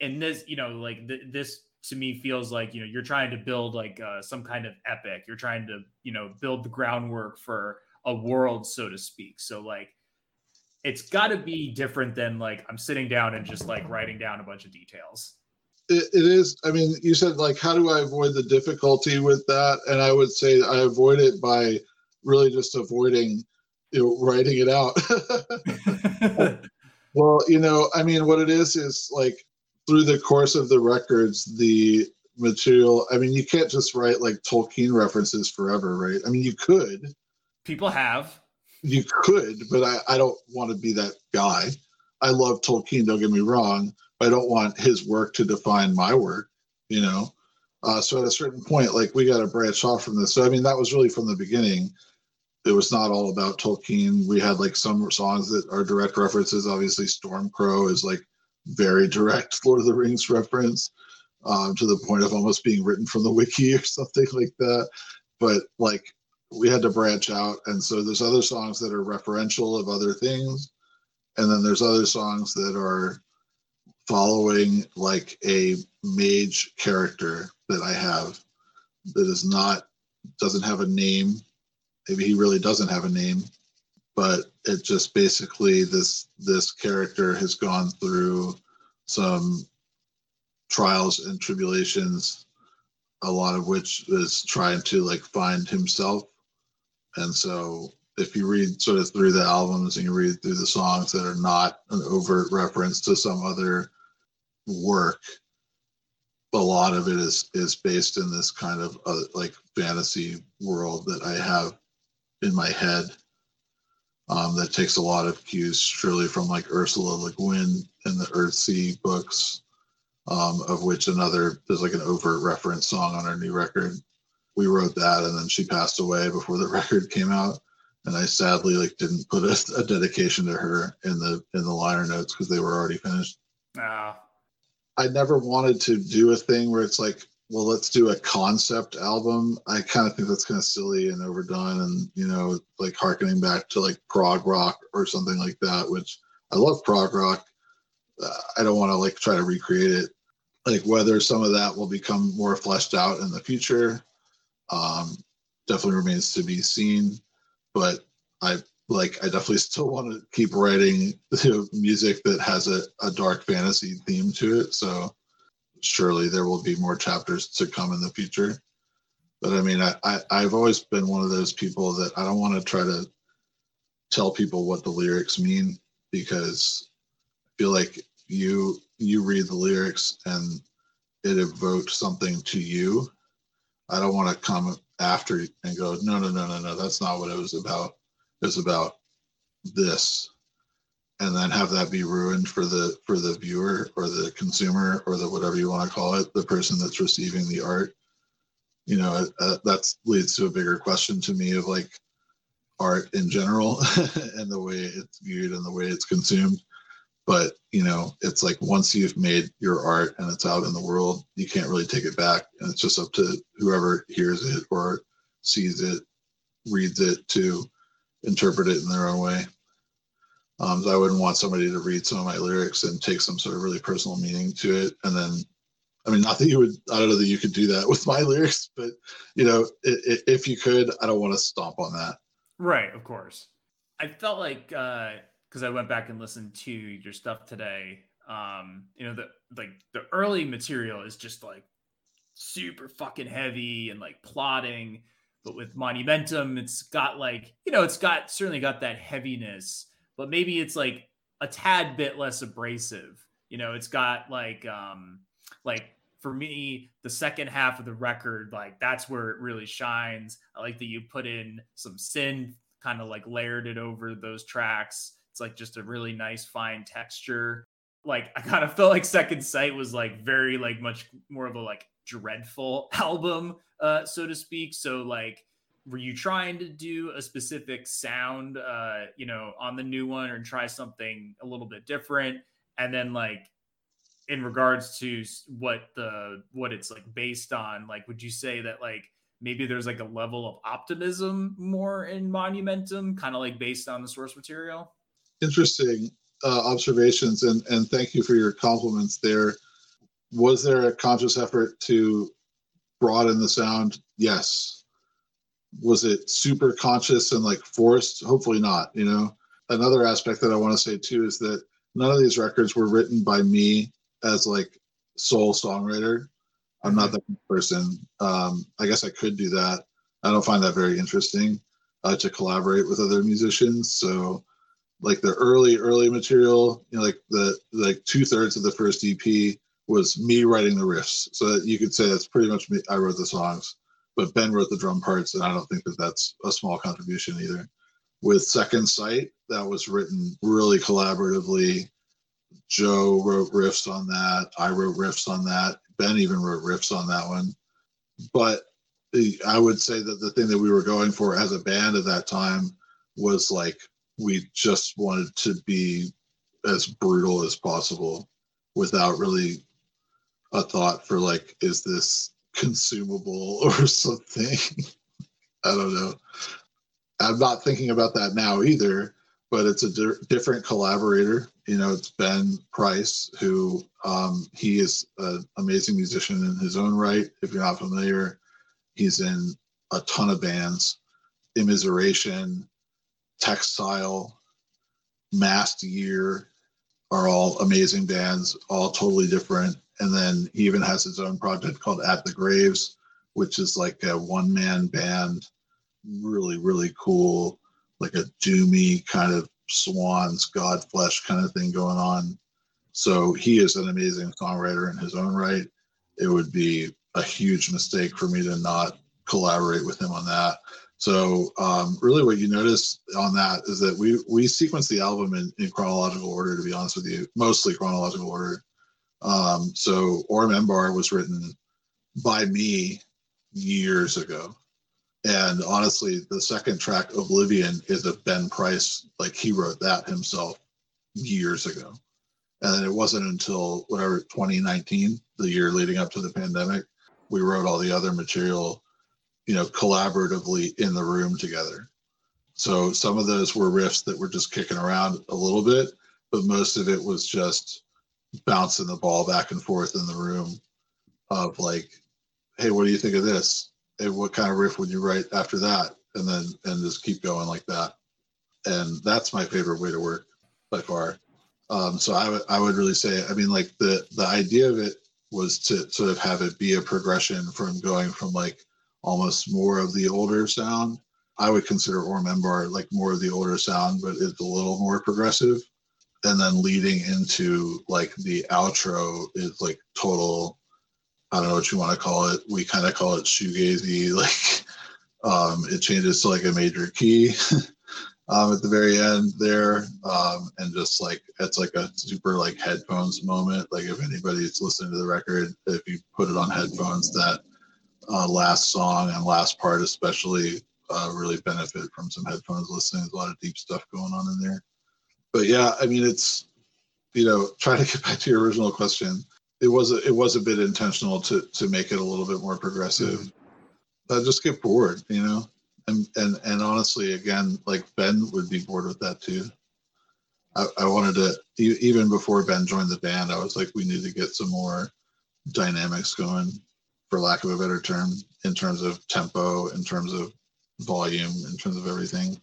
in this, you know, like th- this to me feels like you know you're trying to build like uh, some kind of epic. You're trying to you know build the groundwork for a world, so to speak. So like it's got to be different than like I'm sitting down and just like writing down a bunch of details it, it is i mean you said like how do i avoid the difficulty with that and i would say i avoid it by really just avoiding you know writing it out well you know i mean what it is is like through the course of the records the material i mean you can't just write like tolkien references forever right i mean you could people have you could but i, I don't want to be that guy i love tolkien don't get me wrong I don't want his work to define my work, you know. Uh, so at a certain point, like we got to branch off from this. So I mean, that was really from the beginning. It was not all about Tolkien. We had like some songs that are direct references. Obviously, Stormcrow is like very direct Lord of the Rings reference um, to the point of almost being written from the wiki or something like that. But like we had to branch out, and so there's other songs that are referential of other things, and then there's other songs that are following like a mage character that I have that is not doesn't have a name. Maybe he really doesn't have a name, but it just basically this this character has gone through some trials and tribulations, a lot of which is trying to like find himself. And so if you read sort of through the albums and you read through the songs that are not an overt reference to some other work a lot of it is is based in this kind of uh, like fantasy world that i have in my head um, that takes a lot of cues surely from like ursula le guin and the earthsea books um, of which another there's like an overt reference song on our new record. We wrote that and then she passed away before the record came out and i sadly like didn't put a, a dedication to her in the in the liner notes because they were already finished. Ah. I never wanted to do a thing where it's like, well, let's do a concept album. I kind of think that's kind of silly and overdone, and you know, like harkening back to like prog rock or something like that, which I love prog rock. Uh, I don't want to like try to recreate it. Like whether some of that will become more fleshed out in the future, um, definitely remains to be seen. But I like I definitely still want to keep writing you know, music that has a, a dark fantasy theme to it. So surely there will be more chapters to come in the future. But I mean, I, I I've always been one of those people that I don't want to try to tell people what the lyrics mean because I feel like you you read the lyrics and it evoked something to you. I don't want to come after and go, no, no, no, no, no, that's not what it was about It's about this and then have that be ruined for the for the viewer or the consumer or the whatever you want to call it the person that's receiving the art you know uh, that leads to a bigger question to me of like art in general and the way it's viewed and the way it's consumed but you know it's like once you've made your art and it's out in the world you can't really take it back and it's just up to whoever hears it or sees it reads it to interpret it in their own way. Um, so I wouldn't want somebody to read some of my lyrics and take some sort of really personal meaning to it, and then, I mean, not that you would, I don't know that you could do that with my lyrics, but you know, if you could, I don't want to stomp on that. Right, of course. I felt like uh, because uh, I went back and listened to your stuff today. Um, you know, the like the early material is just like super fucking heavy and like plotting, but with Monumentum, it's got like you know, it's got certainly got that heaviness, but maybe it's like a tad bit less abrasive. You know, it's got like um like for me, the second half of the record, like that's where it really shines. I like that you put in some synth, kind of like layered it over those tracks. It's like just a really nice fine texture. Like I kind of felt like Second Sight was like very like much more of a like dreadful album, uh, so to speak. So like were you trying to do a specific sound uh you know on the new one or try something a little bit different? And then like in regards to what the what it's like based on like would you say that like maybe there's like a level of optimism more in monumentum kind of like based on the source material? Interesting uh, observations and and thank you for your compliments there. Was there a conscious effort to broaden the sound? Yes was it super conscious and like forced hopefully not you know another aspect that i want to say too is that none of these records were written by me as like sole songwriter. I'm not mm-hmm. that person. Um, I guess I could do that. I don't find that very interesting uh, to collaborate with other musicians. So, like the early early material, you know, like the like two thirds of the first EP was me writing the riffs. So that you could say that's pretty much me. I wrote the songs, but Ben wrote the drum parts, and I don't think that that's a small contribution either. With Second Sight, that was written really collaboratively Joe wrote riffs on that. I wrote riffs on that. Ben even wrote riffs on that one. But I would say that the thing that we were going for as a band at that time was like we just wanted to be as brutal as possible without really a thought for like is this consumable or something i don't know i'm not thinking about that now either but it's a di- different collaborator. You know, it's Ben Price, who um, he is an amazing musician in his own right. If you're not familiar, he's in a ton of bands. Immiseration, Textile, Masked Year are all amazing bands, all totally different. And then he even has his own project called At the Graves, which is like a one man band. Really, really cool like a doomy kind of swans, Godflesh kind of thing going on. So he is an amazing songwriter in his own right. It would be a huge mistake for me to not collaborate with him on that. So um, really, what you notice on that is that we we sequence the album in, in chronological order. To be honest with you, mostly chronological order. Um, so Orm Embar was written by me years ago and honestly, the second track, Oblivion, is a Ben Price, like he wrote that himself years ago. And it wasn't until whatever 2019, the year leading up to the pandemic, we wrote all the other material, you know, collaboratively in the room together. So some of those were riffs that were just kicking around a little bit, but most of it was just bouncing the ball back and forth in the room of like, hey, what do you think of this? and what kind of riff would you write after that and then and just keep going like that and that's my favorite way to work by far um, so I would I would really say I mean like the the idea of it was to sort of have it be a progression from going from like almost more of the older sound I would consider Orm Embar like more of the older sound but it's a little more progressive and then leading into like the outro is like total I don't know what you want to call it. We kind of call it shoegazy. Like um, it changes to like a major key um, at the very end there, um, and just like it's like a super like headphones moment. Like if anybody's listening to the record, if you put it on headphones, that uh, last song and last part especially uh, really benefit from some headphones listening. There's a lot of deep stuff going on in there. But yeah, I mean, it's you know, trying to get back to your original question it was a, it was a bit intentional to to make it a little bit more progressive. Mm-hmm. Uh, just get bored, you know. And and and honestly, again, like Ben would be bored with that too. I, I wanted to even before Ben joined the band, I was like, we need to get some more dynamics going, for lack of a better term, in terms of tempo, in terms of volume, in terms of everything.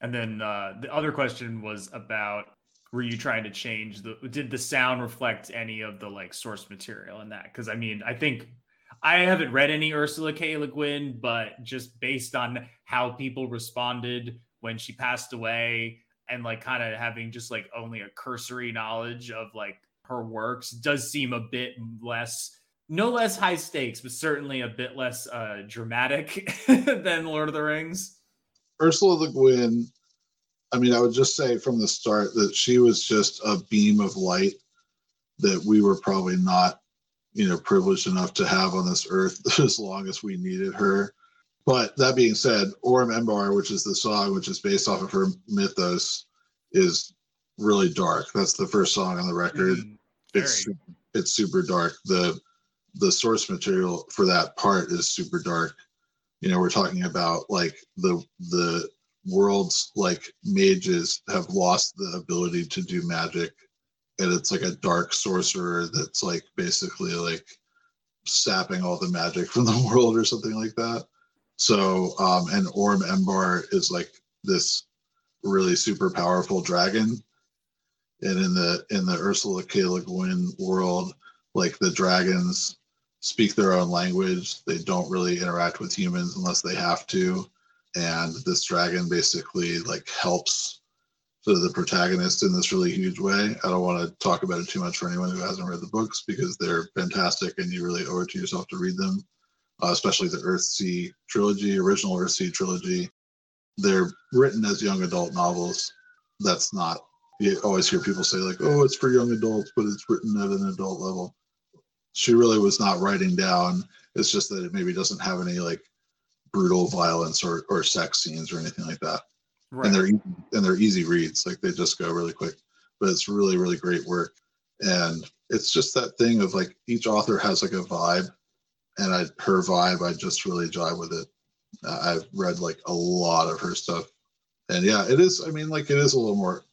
And then uh, the other question was about were you trying to change the did the sound reflect any of the like source material in that? Because I mean, I think I haven't read any Ursula K. Le Guin, but just based on how people responded when she passed away and like kind of having just like only a cursory knowledge of like her works does seem a bit less no less high stakes but certainly a bit less uh dramatic than lord of the rings ursula le guin i mean i would just say from the start that she was just a beam of light that we were probably not you know privileged enough to have on this earth as long as we needed her but that being said, Orm Embar, which is the song which is based off of her mythos, is really dark. That's the first song on the record. Mm, it's it's super dark. The the source material for that part is super dark. You know, we're talking about like the the world's like mages have lost the ability to do magic and it's like a dark sorcerer that's like basically like sapping all the magic from the world or something like that so, um, and Orm Embar is like this really super powerful dragon. And in the in the Ursula K. Le Guin world, like the dragons speak their own language. They don't really interact with humans unless they have to. And this dragon basically like helps sort of the protagonist in this really huge way. I don't want to talk about it too much for anyone who hasn't read the books because they're fantastic and you really owe it to yourself to read them uh, especially the Earthsea trilogy, original Earthsea trilogy. They're written as young adult novels. That's not. You always hear people say like, "Oh, it's for young adults," but it's written at an adult level. She really was not writing down. It's just that it maybe doesn't have any like brutal violence or, or sex scenes or anything like that. Right. And they're and they're easy reads. Like they just go really quick. But it's really really great work. And it's just that thing of like each author has like a vibe and I her vibe, I just really jive with it. I've read like a lot of her stuff, and yeah, it is. I mean, like it is a little more.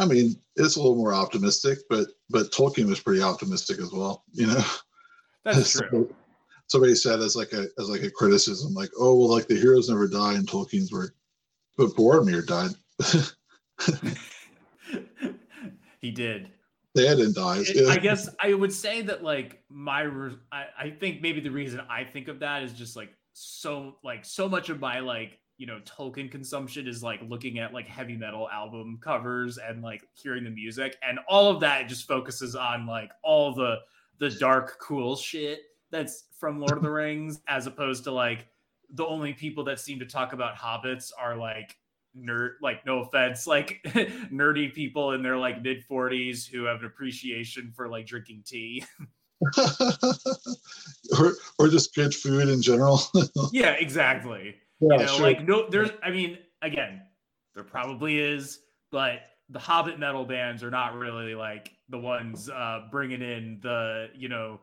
I mean, it's a little more optimistic, but but Tolkien was pretty optimistic as well. You know, that's true. somebody said as like a as like a criticism, like, oh well, like the heroes never die in Tolkien's work, but Boromir died. he did and dies. It, I guess I would say that like my I, I think maybe the reason I think of that is just like so like so much of my like you know Tolkien consumption is like looking at like heavy metal album covers and like hearing the music and all of that just focuses on like all the the dark cool shit that's from Lord of the Rings as opposed to like the only people that seem to talk about hobbits are like nerd like no offense like nerdy people in their like mid 40s who have an appreciation for like drinking tea. Or or just good food in general. Yeah exactly yeah, you know sure. like no there's i mean again there probably is but the hobbit metal bands are not really like the ones uh bringing in the you know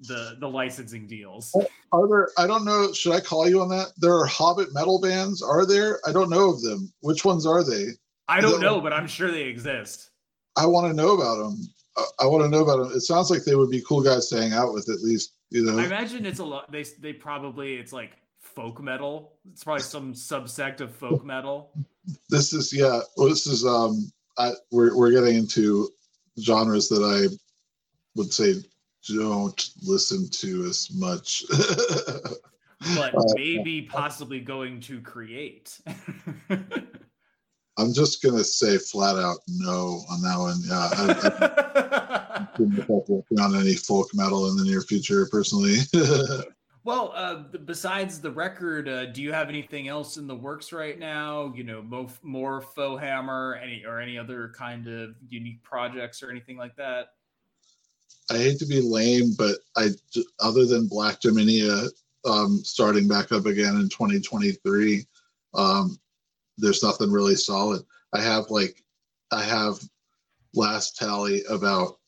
the the licensing deals. Are there? I don't know. Should I call you on that? There are Hobbit metal bands. Are there? I don't know of them. Which ones are they? I don't know, but I'm sure they exist. I want to know about them. I, I want to know about them. It sounds like they would be cool guys to hang out with, at least. You know, I imagine it's a lot. They they probably it's like folk metal. It's probably some subsect of folk metal. This is yeah. Well, this is um. I, we're we're getting into genres that I would say don't listen to as much. but uh, maybe possibly going to create. I'm just gonna say flat out no on that one. Yeah, I, am working on any folk metal in the near future, personally. well, uh, besides the record, uh, do you have anything else in the works right now? You know, more, more Foehammer, any or any other kind of unique projects or anything like that? I hate to be lame, but I other than Black Dominia um, starting back up again in 2023, um, there's nothing really solid. I have like I have last tally about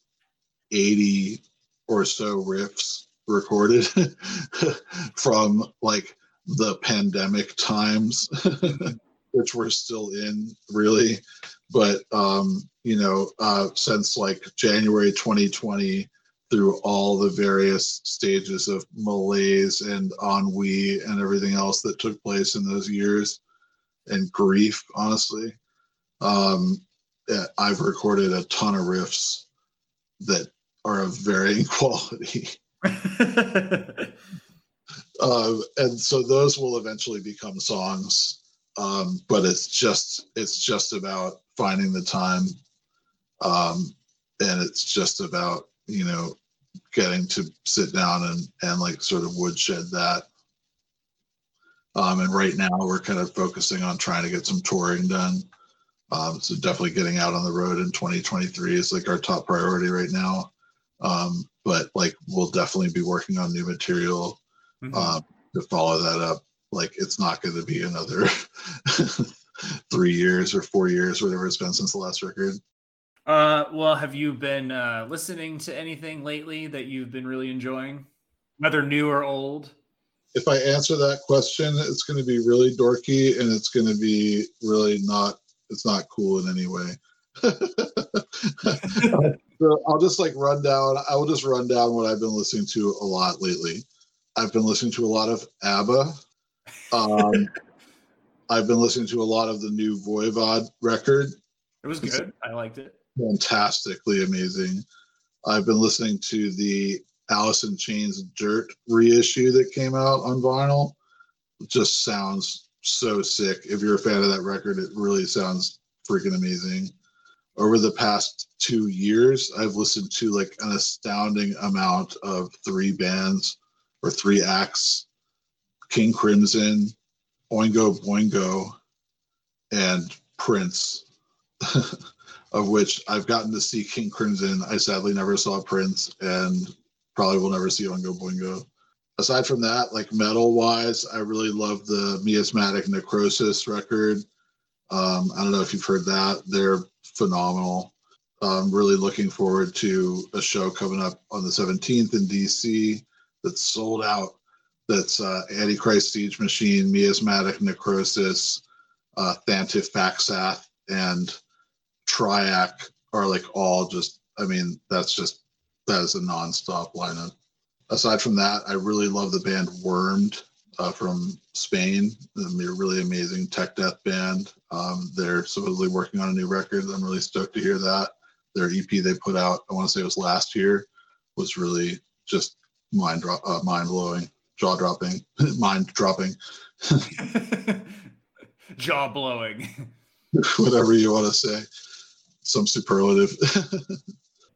80 or so riffs recorded from like the pandemic times, which we're still in really but um, you know, uh, since like January 2020 through all the various stages of malaise and ennui and everything else that took place in those years, and grief, honestly. Um, I've recorded a ton of riffs that are of varying quality. uh, and so those will eventually become songs. Um, but it's just it's just about finding the time, um, and it's just about you know getting to sit down and and like sort of woodshed that. Um, and right now we're kind of focusing on trying to get some touring done. Um, so definitely getting out on the road in 2023 is like our top priority right now. Um, but like we'll definitely be working on new material mm-hmm. uh, to follow that up. Like it's not going to be another three years or four years, whatever it's been since the last record. Uh, well, have you been uh, listening to anything lately that you've been really enjoying, whether new or old? If I answer that question, it's going to be really dorky and it's going to be really not it's not cool in any way. so I'll just like run down. I will just run down what I've been listening to a lot lately. I've been listening to a lot of ABBA. Um, I've been listening to a lot of the new Voivod record. It was good. I liked it. Fantastically amazing. I've been listening to the Alice in Chains Dirt reissue that came out on vinyl. It just sounds so sick. If you're a fan of that record, it really sounds freaking amazing. Over the past two years, I've listened to like an astounding amount of three bands or three acts King Crimson, Oingo Boingo, and Prince, of which I've gotten to see King Crimson. I sadly never saw Prince and probably will never see Oingo Boingo aside from that, like metal wise, I really love the Miasmatic Necrosis record. Um, I don't know if you've heard that. They're phenomenal. I'm really looking forward to a show coming up on the 17th in DC that's sold out. That's uh, Antichrist Siege Machine, Miasmatic Necrosis, uh, Thantifaxath, and Triac are like all just, I mean, that's just, that is a nonstop lineup aside from that, I really love the band Wormed uh, from Spain. They're a really amazing tech death band. Um, they're supposedly working on a new record. I'm really stoked to hear that. Their EP they put out, I want to say it was last year, was really just mind drop, uh, mind blowing, jaw dropping, mind dropping, jaw blowing, whatever you want to say, some superlative.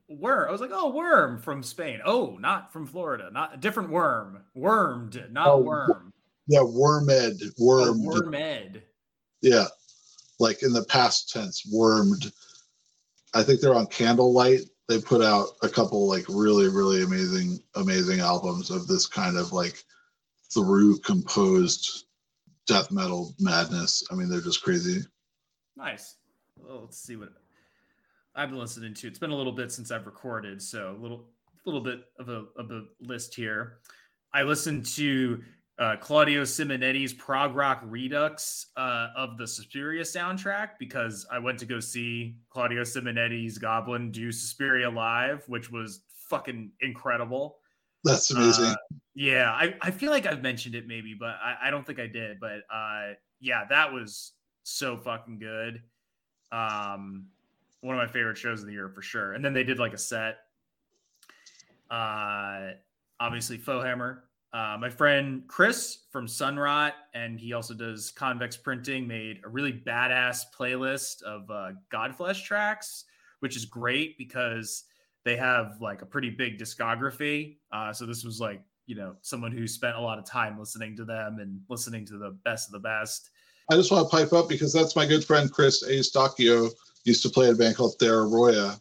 worm. I was like, oh, worm from Spain. Oh, not from Florida. Not a different worm. Wormed, not oh, worm. Yeah, wormed. Wormed. Oh, wormed. Yeah. Like in the past tense, wormed. I think they're on Candlelight. They put out a couple like really, really amazing, amazing albums of this kind of like through composed death metal madness. I mean, they're just crazy. Nice. Well, let's see what I've been listening to. It's been a little bit since I've recorded, so a little little bit of a of a list here. I listened to uh, Claudio Simonetti's prog rock redux uh, of the Suspiria soundtrack because I went to go see Claudio Simonetti's Goblin do Suspiria live, which was fucking incredible. That's amazing. Uh, yeah, I, I feel like I've mentioned it maybe, but I, I don't think I did. But uh, yeah, that was so fucking good. Um, one of my favorite shows of the year for sure. And then they did like a set. Uh, obviously Foehammer. Uh, my friend Chris from Sunrot, and he also does convex printing, made a really badass playlist of uh, Godflesh tracks, which is great because they have like a pretty big discography. Uh, so this was like you know someone who spent a lot of time listening to them and listening to the best of the best. I just want to pipe up because that's my good friend Chris Eustachio used to play in a band called Thera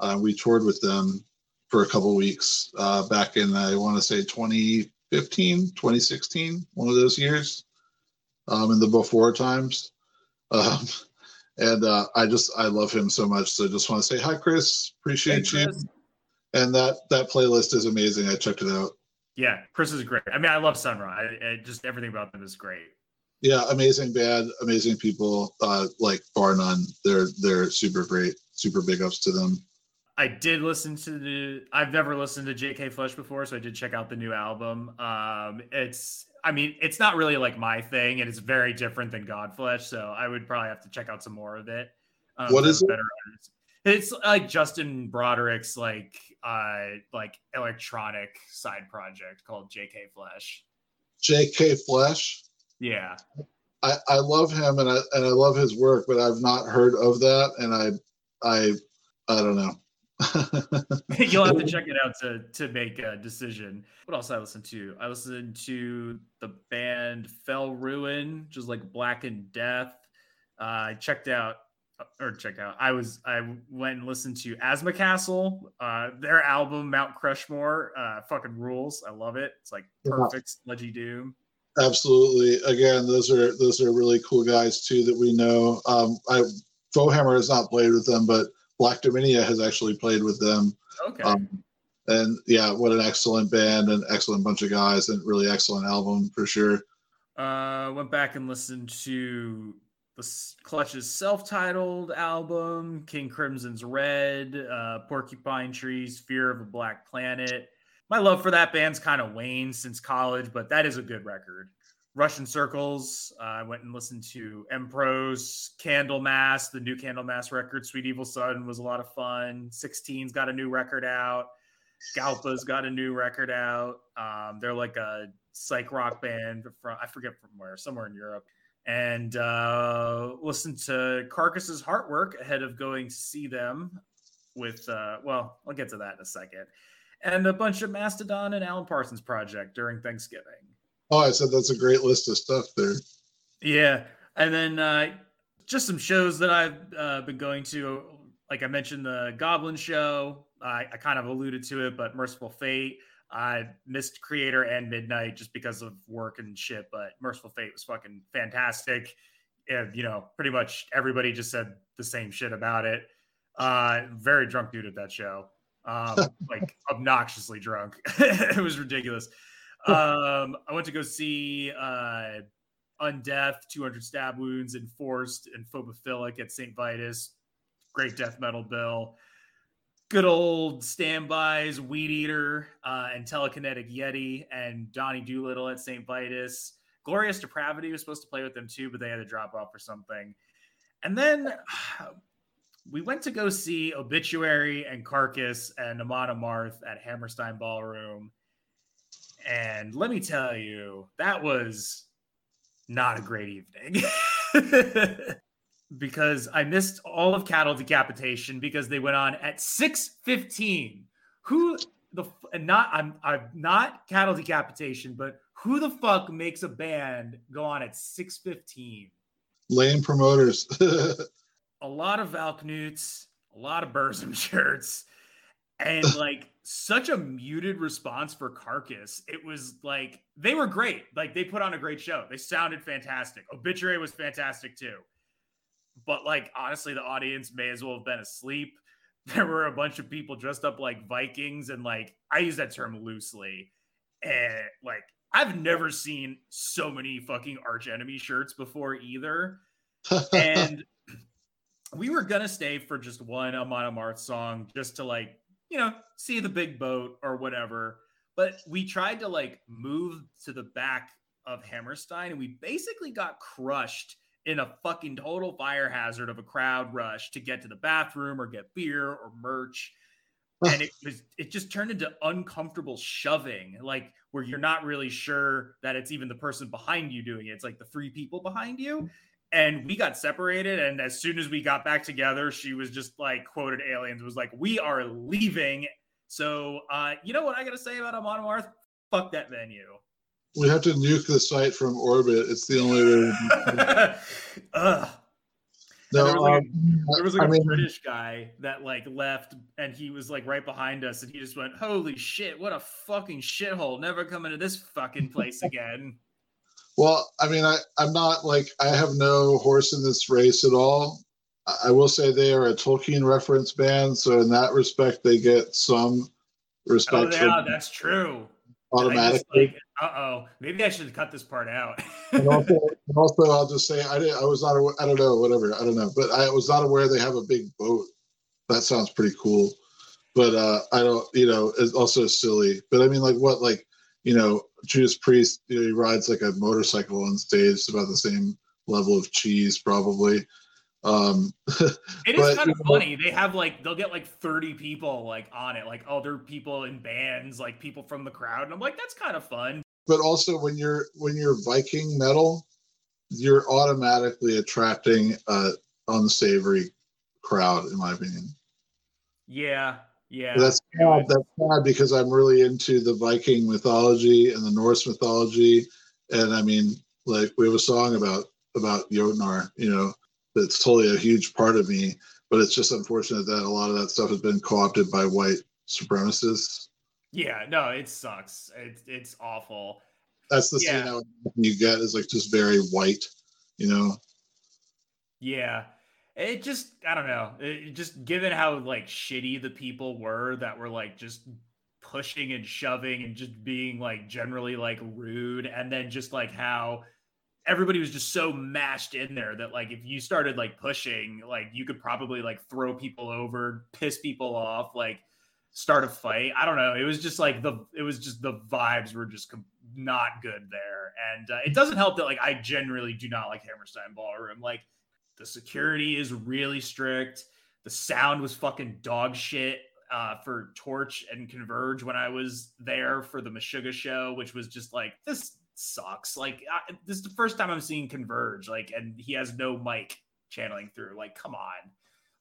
Uh, we toured with them for a couple weeks uh, back in, I want to say 2015, 2016, one of those years um, in the before times. Um, and uh, I just, I love him so much. So I just want to say, hi, Chris. Appreciate hey, Chris. you. And that, that playlist is amazing. I checked it out. Yeah, Chris is great. I mean, I love Sunrise. I, I, just everything about them is great yeah, amazing band, amazing people. Uh, like bar none, they're they're super great. Super big ups to them. I did listen to the. I've never listened to J.K. Flesh before, so I did check out the new album. Um, it's I mean, it's not really like my thing, and it's very different than Godflesh. So I would probably have to check out some more of it. Um, what is it? It's like Justin Broadrick's like uh like electronic side project called JK Flesh. JK Flesh. Yeah. I, I love him and I and I love his work, but I've not heard of that, and I I I don't know. You'll have to check it out to to make a decision. What else I listened to? I listened to the band Fell Ruin, just like Black and Death. Uh, I checked out or check out. I was I went and listened to Asthma Castle. Uh, their album Mount Crushmore uh, fucking rules. I love it. It's like perfect yeah. sludgy doom. Absolutely. Again, those are those are really cool guys too that we know. Um, I Foehammer has not played with them, but Black Dominia has actually played with them. Okay. Um, and yeah, what an excellent band and excellent bunch of guys and really excellent album for sure. Uh, went back and listened to the Clutch's self-titled album, King Crimson's Red, uh, Porcupine Trees, Fear of a Blank Planet. My love for that band's kind of waned since college, but that is a good record. Russian Circles. Uh, I went and listened to Empros, Candlemass, the new Candlemass record. Sweet Evil Sun was a lot of fun. 16's got a new record out. Galpa's got a new record out. Um, they're like a psych rock band from I forget from where, somewhere in Europe. And uh, listened to Carcass's Heartwork ahead of going to see them. With uh, well, I'll get to that in a second. And a bunch of Mastodon and Alan Parsons project during Thanksgiving. Oh, I said that's a great list of stuff there. Yeah, and then uh, just some shows that I've uh, been going to. Like I mentioned, the Goblin Show. I, I kind of alluded to it, but Mercyful Fate. I missed Kreator and Midnight just because of work and shit. But Mercyful Fate was fucking fantastic. And, you know, pretty much everybody just said the same shit about it. Uh, very drunk dude at that show. Um, like obnoxiously drunk. it was ridiculous um, I went to go see uh, Undeath, 200 Stab Wounds, Enforced, and Phobophilic at St. Vitus. Great death metal bill. Good old standbys, Weedeater, uh, and Telekinetic Yeti, and Donnie Doolittle at St. Vitus. Glorious Depravity was supposed to play with them too, but they had to drop off for something. And then we went to go see Obituary and Carcass and Amon Amarth at Hammerstein Ballroom and let me tell you, that was not a great evening. because I missed all of cattle decapitation because they went on at 6:15. Who the and not I'm I'm not cattle decapitation, but who the fuck makes a band go on at 6:15? Lame promoters. a lot of Valknuts, a lot of Burzum shirts, and like such a muted response for Carcass. It was like they were great. Like they put on a great show. They sounded fantastic. Obituary was fantastic too. But like honestly, the audience may as well have been asleep. There were a bunch of people dressed up like Vikings, and like I use that term loosely. And like I've never seen so many fucking arch enemy shirts before either. and we were gonna stay for just one Amon Amarth song just to like you know, see the big boat or whatever. But we tried to like move to the back of Hammerstein and we basically got crushed in a fucking total fire hazard of a crowd rush to get to the bathroom or get beer or merch. and it was it just turned into uncomfortable shoving, like where you're not really sure that it's even the person behind you doing it. It's like the three people behind you and we got separated and as soon as we got back together she was just like quoted aliens was like we are leaving so uh you know what i gotta say about amon amarth fuck that venue we have to nuke the site from orbit it's the only way Ugh. No, there was like, um, a, there was like a mean, British guy that like left and he was like right behind us and he just went, Holy shit, what a fucking shithole. Never come into this fucking place again. Well, I mean, I, I'm not like I have no horse in this race at all. I will say they are a Tolkien reference band, so in that respect, they get some respect. Oh, yeah, that's true. Automatically. Like, uh oh, maybe I should cut this part out. and also, also, I'll just say I didn't. I was not. Aware, I don't know. Whatever. I don't know. But I was not aware they have a big boat. That sounds pretty cool. But uh I don't. You know, it's also silly. But I mean, like, what? Like, you know, Judas Priest, you know, he rides like a motorcycle on stage. It's about the same level of cheese, probably. Um, it is kind of funny. They have like they'll get like 30 people like on it, like other people in bands, like people from the crowd. And I'm like, that's kind of fun. But also when you're when you're Viking metal, you're automatically attracting a unsavory crowd, in my opinion. Yeah, yeah. That's sad. That's sad because I'm really into the Viking mythology and the Norse mythology, and I mean, like we have a song about about Jotnar, you know, that's totally a huge part of me. But it's just unfortunate that a lot of that stuff has been co-opted by white supremacists. Yeah, no, it sucks. It's it's awful. That's the yeah. scene you get is like just very white, you know. Yeah, it just I don't know. It, just given how like shitty the people were that were like just pushing and shoving and just being like generally like rude, and then just like how everybody was just so mashed in there that like if you started like pushing, like you could probably like throw people over, piss people off, like start a fight. I don't know. It was just like the it was just the vibes were just not good there, and uh, it doesn't help that like I generally do not like Hammerstein Ballroom. Like the security is really strict. The sound was fucking dog shit uh, for Torche and Converge when I was there for the Meshuggah show, which was just like this sucks. Like I, this is the first time I'm seeing Converge, like, and he has no mic channeling through. Like, come on,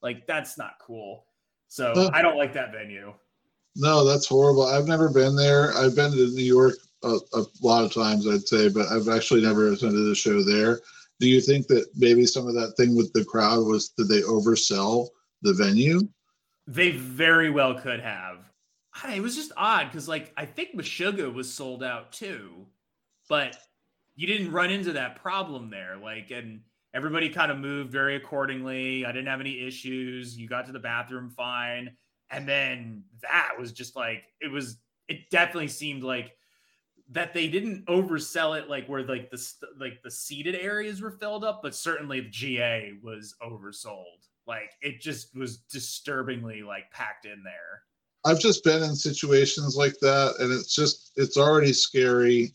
like that's not cool. So I don't like that venue. No, that's horrible. I've never been there. I've been to New York a, a lot of times, I'd say, but I've actually never attended a show there. Do you think that maybe some of that thing with the crowd was did they oversell the venue? They very well could have. It was just odd because, like, I think Meshuggah was sold out too but you didn't run into that problem there. Like, and everybody kind of moved very accordingly. I didn't have any issues. You got to the bathroom fine. And then that was just like, it was, it definitely seemed like that they didn't oversell it like where like the like the seated areas were filled up but certainly the GA was oversold. Like it just was disturbingly like packed in there. I've just been in situations like that and it's just it's already scary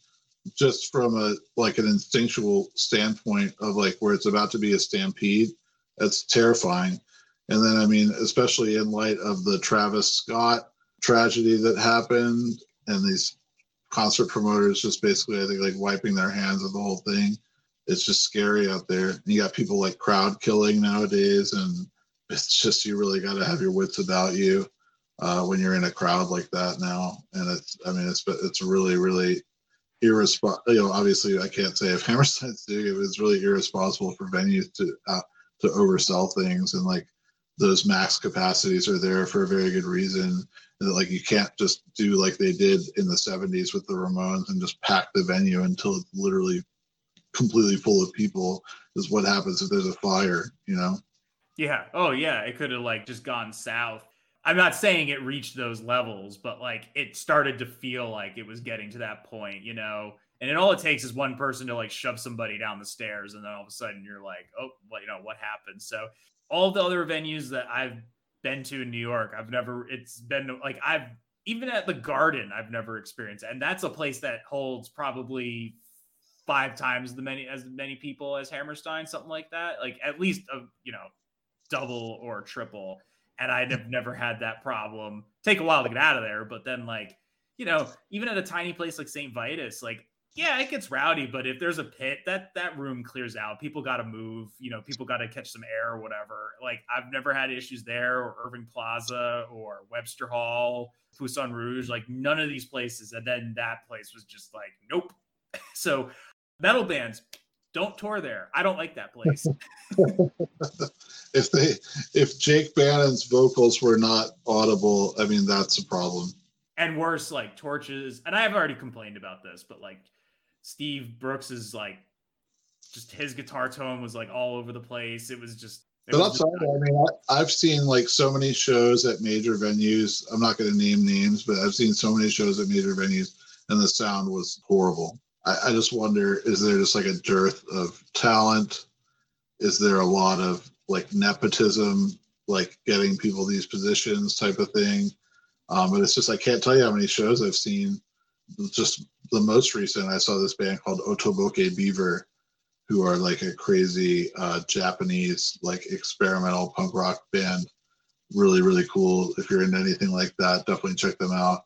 just from a like an instinctual standpoint of like where it's about to be a stampede. That's terrifying. And then i mean especially in light of the travis scott tragedy that happened and these concert promoters just basically i think like wiping their hands of the whole thing it's just scary out there and you got people like crowd killing nowadays and it's just you really got to have your wits about you uh, when you're in a crowd like that now and it's i mean it's it's really really irresponsible. You know, obviously, I can't say if Hammerstein's doing it, it's really irresponsible for venues to uh, to oversell things and like those max capacities are there for a very good reason. Like you can't just do like they did in the 70s with the Ramones and just pack the venue until it's literally completely full of people. Is what happens if there's a fire, you know? Yeah. Oh yeah. It could have like just gone south I'm not saying it reached those levels, but like it started to feel like it was getting to that point, you know. And then all it takes is one person to like shove somebody down the stairs, and then all of a sudden you're like, oh, well, you know what happened. So all the other venues that I've been to in New York, I've never. It's been like I've even at the Garden, I've never experienced, and that's a place that holds probably five times the many as many people as Hammerstein, something like that. Like at least a you know double or triple and I'd have never had that problem. Take a while to get out of there, but then like, you know, even at a tiny place like St. Vitus, like, yeah, it gets rowdy, but if there's a pit, that that room clears out. People got to move, you know, people got to catch some air or whatever. Like I've never had issues there or Irving Plaza or Webster Hall, Poisson Rouge, like none of these places. And then that place was just like, nope. so metal bands, don't tour there. I don't like that place. if they if Jake Bannon's vocals were not audible, I mean that's a problem. And worse, like Torche's, and I've already complained about this, but like Steve Brooks is like just his guitar tone was like all over the place. It was just it but I'm sorry, I mean, I, have seen like so many shows at major venues. I'm not going to name names, but I've seen so many shows at major venues, and the sound was horrible. I, I just wonder is there just like a dearth of talent? Is there a lot of like nepotism, like getting people these positions type of thing? Um, but it's just I can't tell you how many shows I've seen just the most recent, I saw this band called Otoboke Beaver, who are like a crazy uh, Japanese like experimental punk rock band. Really, really cool. If you're into anything like that, definitely check them out.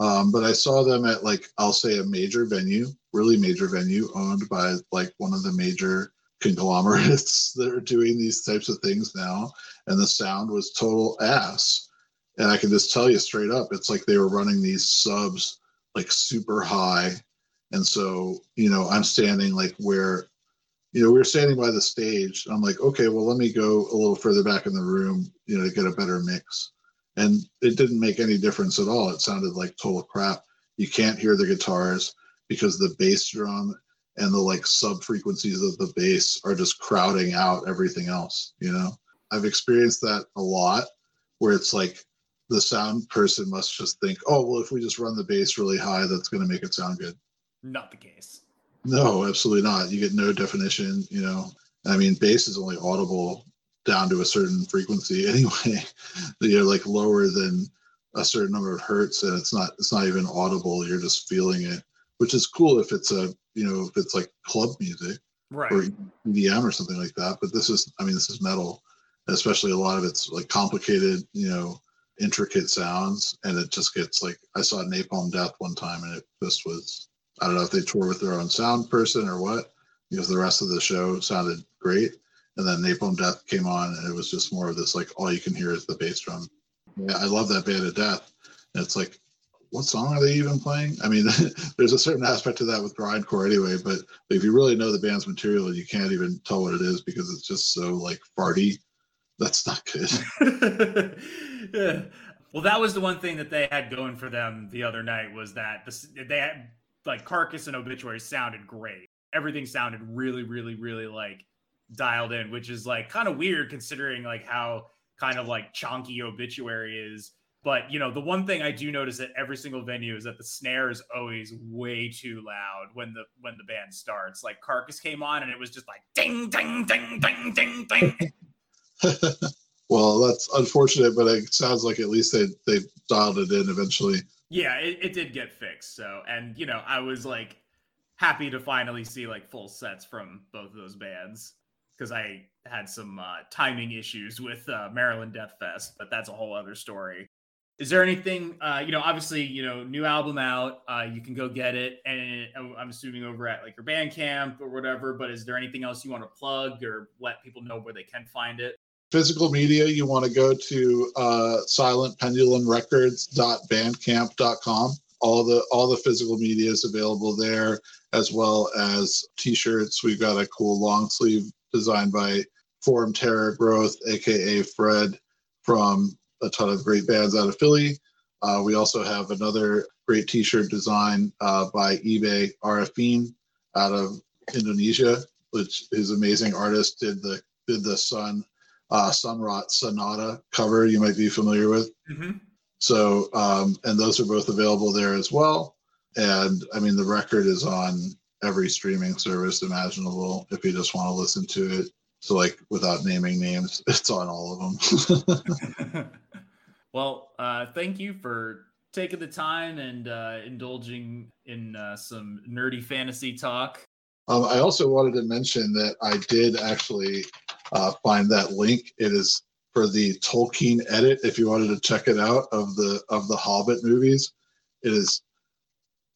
Um, but I saw them at like I'll say a major venue, really major venue, owned by like one of the major conglomerates that are doing these types of things now, and the sound was total ass. And I can just tell you straight up, it's like they were running these subs like super high. And so, you know, I'm standing like where, you know, we were standing by the stage. I'm like, okay, well, let me go a little further back in the room, you know, to get a better mix. And it didn't make any difference at all. It sounded like total crap. You can't hear the guitars because the bass drum and the like sub frequencies of the bass are just crowding out everything else, you know? I've experienced that a lot where it's like the sound person must just think, oh, well, if we just run the bass really high, that's going to make it sound good. Not the case. No, absolutely not. You get no definition, you know. I mean, bass is only audible down to a certain frequency anyway. You're like lower than a certain number of hertz and it's not it's not even audible. You're just feeling it, which is cool if it's a you know, if it's like club music right. or EDM or something like that. But this is I mean, this is metal. Especially a lot of it's like complicated, you know, intricate sounds and it just gets like I saw Napalm Death one time and it just was I don't know if they tour with their own sound person or what because the rest of the show sounded great and then Napalm Death came on and it was just more of this like all you can hear is the bass drum. Yeah, I love that band of death. And it's like what song are they even playing? I mean, there's a certain aspect to that with grindcore anyway, but if you really know the band's material, you can't even tell what it is because it's just so like farty that's not good. yeah. Well, that was the one thing that they had going for them the other night was that the, they had like Carcass and Obituary sounded great. Everything sounded really, really, really like dialed in, which is like kind of weird considering like how kind of like chonky Obituary is. But you know, the one thing I do notice at every single venue is that the snare is always way too loud when the when the band starts. Like Carcass came on and it was just like ding ding ding ding ding ding. well, that's unfortunate, but it sounds like at least they they dialed it in eventually. Yeah, it, it did get fixed. So, and you know, I was like happy to finally see like full sets from both of those bands because I had some uh, timing issues with uh, Maryland Death Fest, but that's a whole other story. Is there anything, uh, you know, obviously, you know, new album out, uh, you can go get it, and I'm assuming over at like your Bandcamp or whatever. But is there anything else you want to plug or let people know where they can find it? Physical media, you want to go to uh, silentpendulumrecords.bandcamp.com. All the all the physical media is available there, as well as t-shirts. We've got a cool long sleeve designed by Forum Terror Growth, aka Fred, from a ton of great bands out of Philly. Uh, we also have another great t-shirt design uh, by eBay Arifin out of Indonesia, which his amazing artist did the did the sun uh, Sunrot Sonata cover you might be familiar with. Mm-hmm. So, um, and those are both available there as well. And I mean, the record is on every streaming service imaginable if you just want to listen to it. So, like, without naming names, it's on all of them. well, uh, thank you for taking the time and uh, indulging in uh, some nerdy fantasy talk. Um, I also wanted to mention that I did actually uh, find that link. It is for the Tolkien edit. If you wanted to check it out of the of the Hobbit movies, it is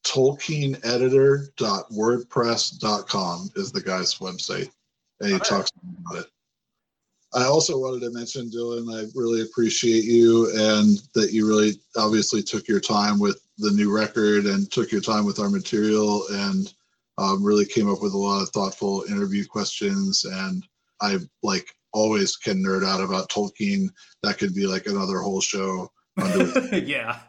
tolkieneditor.wordpress.com is the guy's website, and he talks about it. I also wanted to mention, Dylan, I really appreciate you and that you really obviously took your time with the new record and took your time with our material and um, really came up with a lot of thoughtful interview questions and I like always can nerd out about Tolkien. That could be like another whole show. yeah.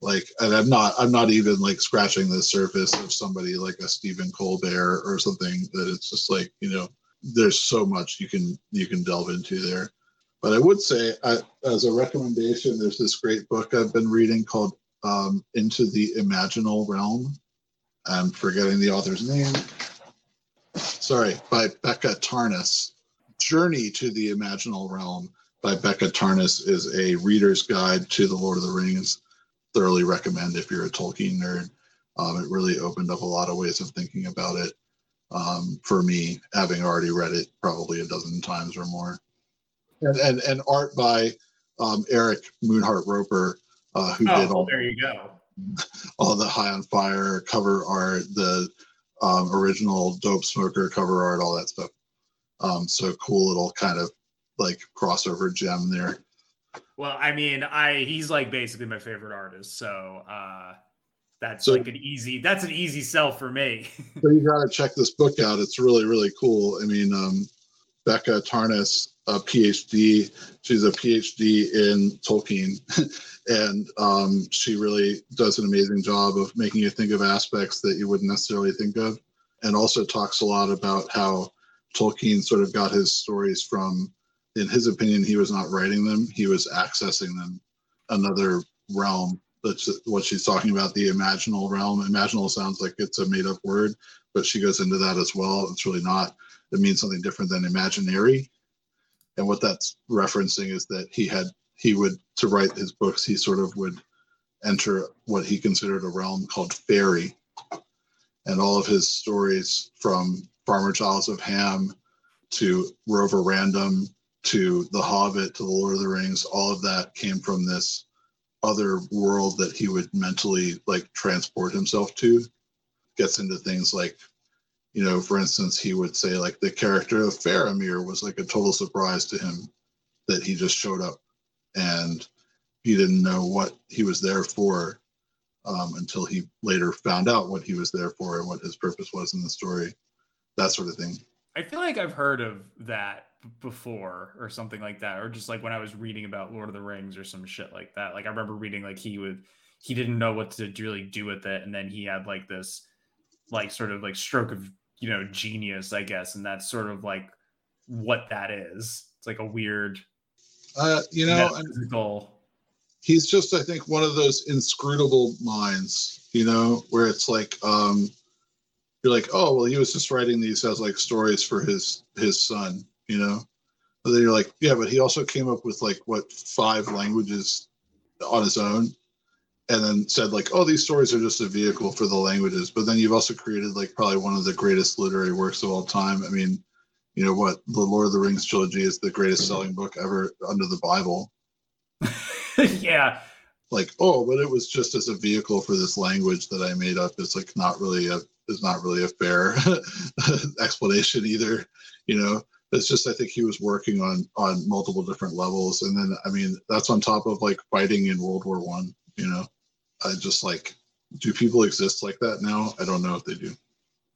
Like, and I'm not, I'm not even like scratching the surface of somebody like a Stephen Colbert or something that it's just like, you know, there's so much you can, you can delve into there. But I would say, I, as a recommendation, there's this great book I've been reading called um, Into the Imaginal Realm. I'm forgetting the author's name sorry, by Becca Tarnas. Journey to the Imaginal Realm by Becca Tarnas is a reader's guide to the Lord of the Rings. Thoroughly recommend if you're a Tolkien nerd. Um, it really opened up a lot of ways of thinking about it um, for me, having already read it probably a dozen times or more. And and, and art by um, Arik Moonhawk Roper, uh, who oh, did all there you go. all the High on Fire cover art, the um, original Dope Smoker cover art, all that stuff. Um, so cool little kind of like crossover gem there. Well, I mean, I he's like basically my favorite artist, so uh that's So- like an easy that's an easy sell for me. So you got to check this book out. It's really, really cool. I mean, um, Becca Tarnas, a PhD, she's a PhD in Tolkien, and um, she really does an amazing job of making you think of aspects that you wouldn't necessarily think of, and also talks a lot about how Tolkien sort of got his stories from, in his opinion, he was not writing them, he was accessing them, another realm. That's what she's talking about, the imaginal realm. Imaginal sounds like it's a made up word, but she goes into that as well. It's really not. It means something different than imaginary. And what that's referencing is that he had, he would, to write his books, he sort of would enter what he considered a realm called fairy. And all of his stories from Farmer Giles of Ham to Roverandom to The Hobbit to The Lord of the Rings, all of that came from this other world that he would mentally like transport himself to. Gets into things like, you know, for instance, he would say like the character of Faramir was like a total surprise to him that he just showed up and he didn't know what he was there for um, until he later found out what he was there for and what his purpose was in the story, that sort of thing. I feel like I've heard of that before or something like that or just like when I was reading about Lord of the Rings or some shit like that. Like I remember reading like he would he didn't know what to really do with it and then he had like this like sort of like stroke of, you know, genius, I guess, and that's sort of like what that is. It's like a weird Uh, you know, metaphysical he's just i think one of those inscrutable minds you know where it's like um you're like oh well he was just writing these as like stories for his his son you know but then you're like yeah but he also came up with like what five languages on his own and then said like oh these stories are just a vehicle for the languages. But then you've also created like probably one of the greatest literary works of all time. I mean you know what? The lord of the rings trilogy is the greatest selling book ever under the bible. Yeah. like oh but it was just as a vehicle for this language that i made up. It's like not really a is not really a fair explanation either you know? It's just i think he was working on on multiple different levels. And then i mean that's on top of like fighting in world war one you know i just like do people exist like that now i don't know if they do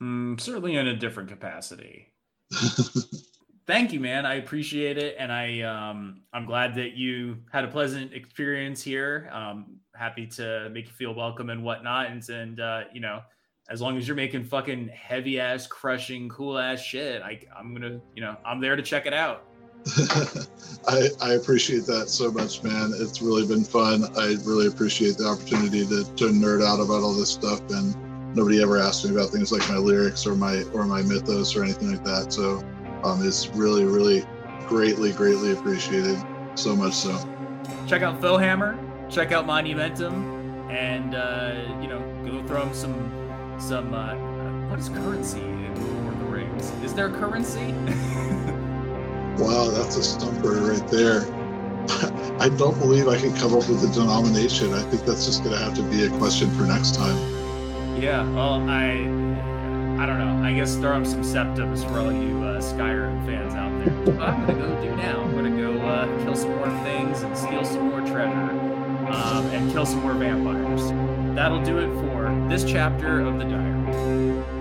Mm, certainly in a different capacity. Thank you, man. I appreciate it, and I um, I'm glad that you had a pleasant experience here. Um, happy to make you feel welcome and whatnot, and and uh, you know, as long as you're making fucking heavy ass, crushing, cool ass shit, I I'm gonna you know I'm there to check it out. I, I appreciate that so much, man. It's really been fun. I really appreciate the opportunity to, to nerd out about all this stuff. And nobody ever asked me about things like my lyrics or my or my mythos or anything like that. So um, it's really, really greatly, greatly appreciated. So much so. Check out Foehammer. check out Monumentum, and uh, you know go throw 'em some some uh, what is currency in Lord of the Rings? Is there currency? Wow, that's a stumper right there. I don't believe I can come up with a denomination. I think that's just going to have to be a question for next time. Yeah, well, I I don't know. I guess throw up some septims for all you uh, Skyrim fans out there. What I'm gonna go do now. I'm gonna go uh, kill some more things and steal some more treasure, um, and kill some more vampires. That'll do it for this chapter of the diary.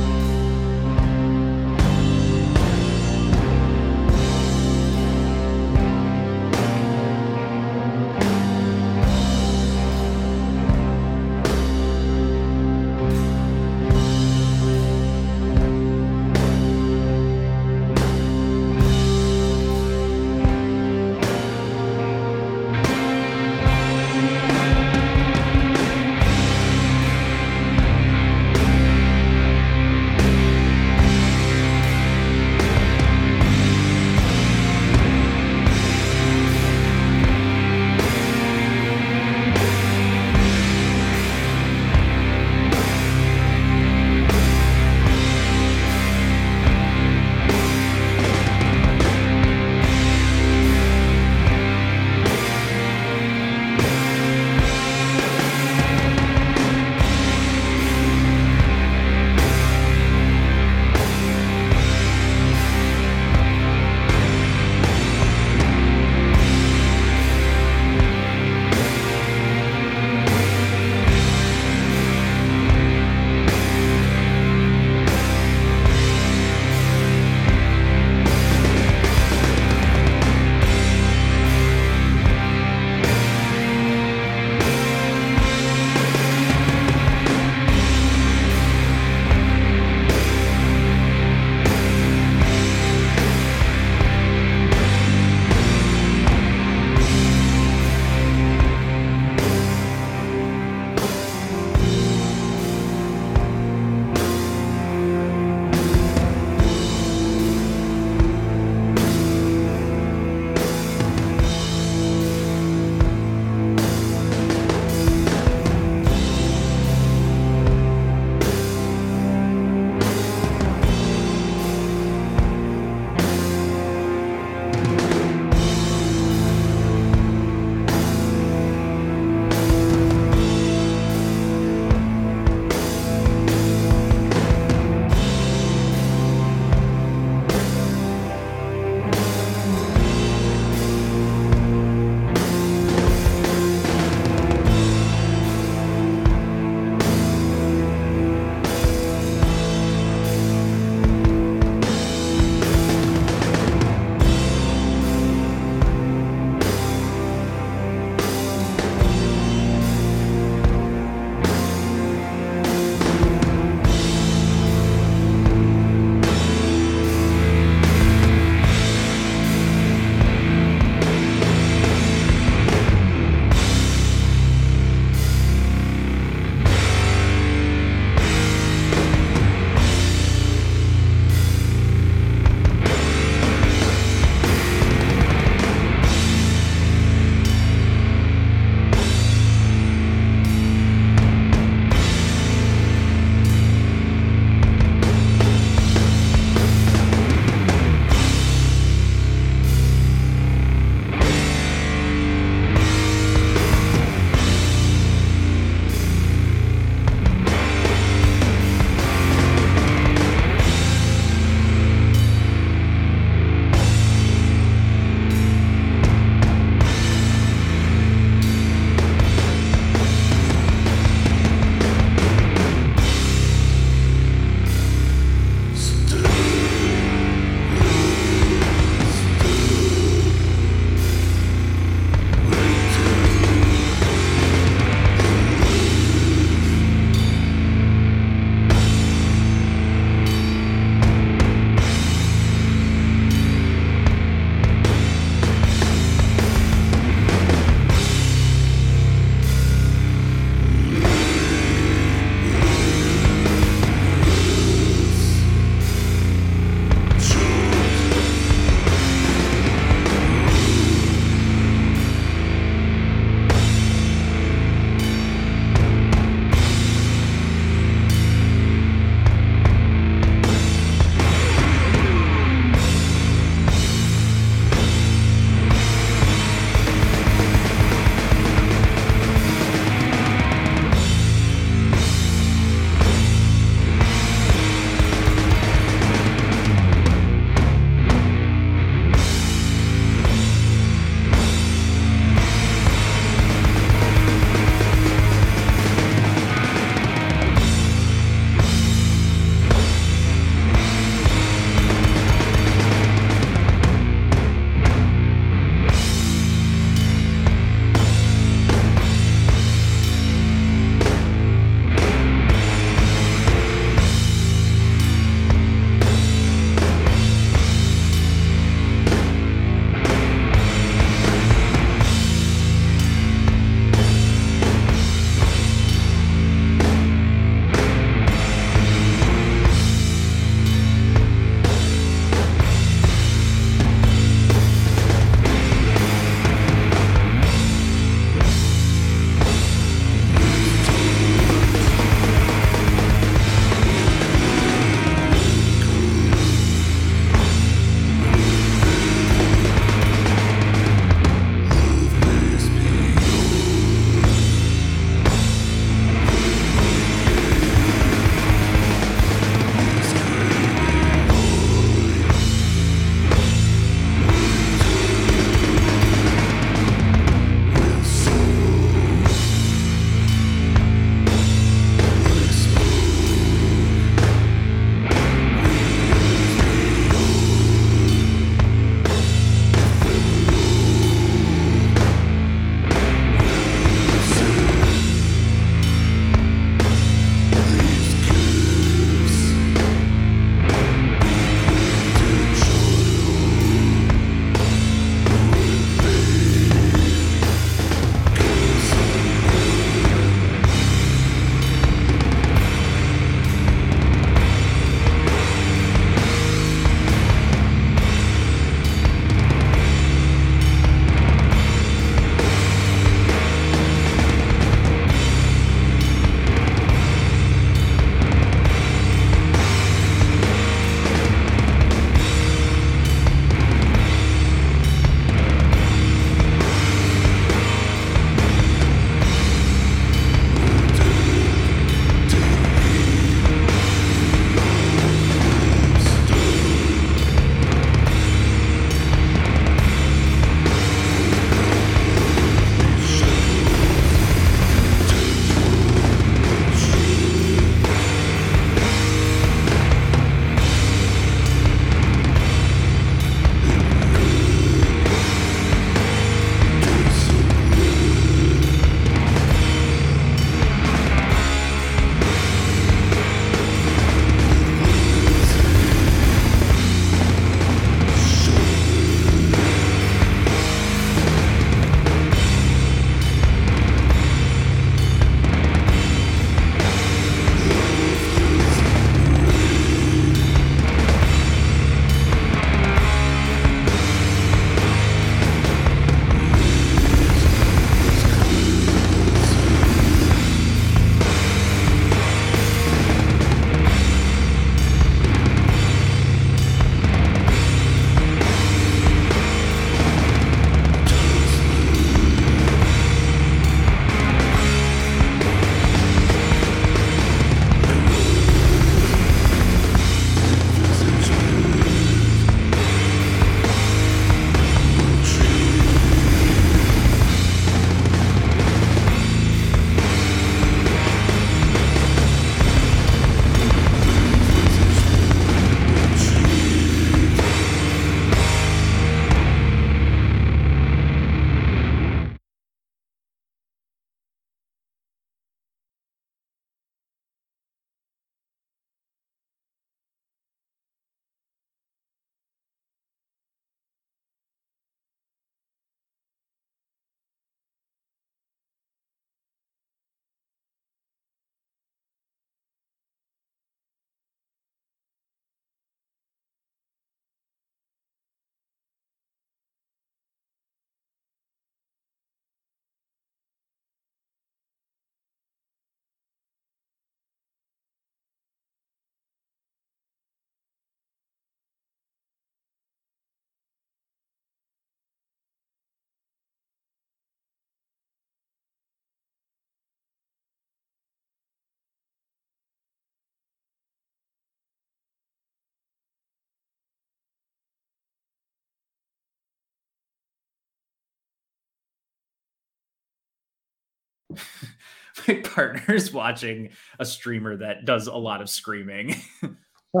my partner's watching a streamer that does a lot of screaming.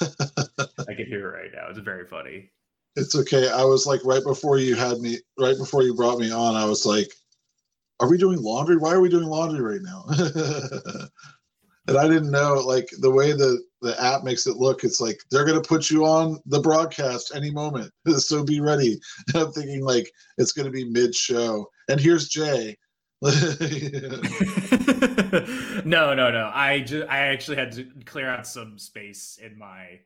I can hear it right now. It's very funny. It's okay. I was like right before you had me, right before you brought me on, I was like, "Are we doing laundry? Why are we doing laundry right now?" and I didn't know like the way the the app makes it look. It's like they're gonna put you on the broadcast any moment, so be ready. And I'm thinking like it's gonna be mid show, and here's Jay. no, no, no. I just I actually had to clear out some space in my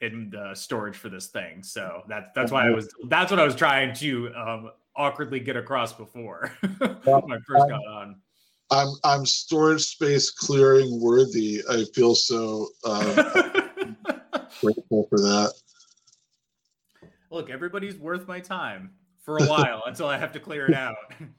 in the storage for this thing. So that that's why I was that's what I was trying to um, awkwardly get across before when I first got on. I'm I'm storage space clearing worthy. I feel so uh, grateful for that. Look, everybody's worth my time for a while until I have to clear it out.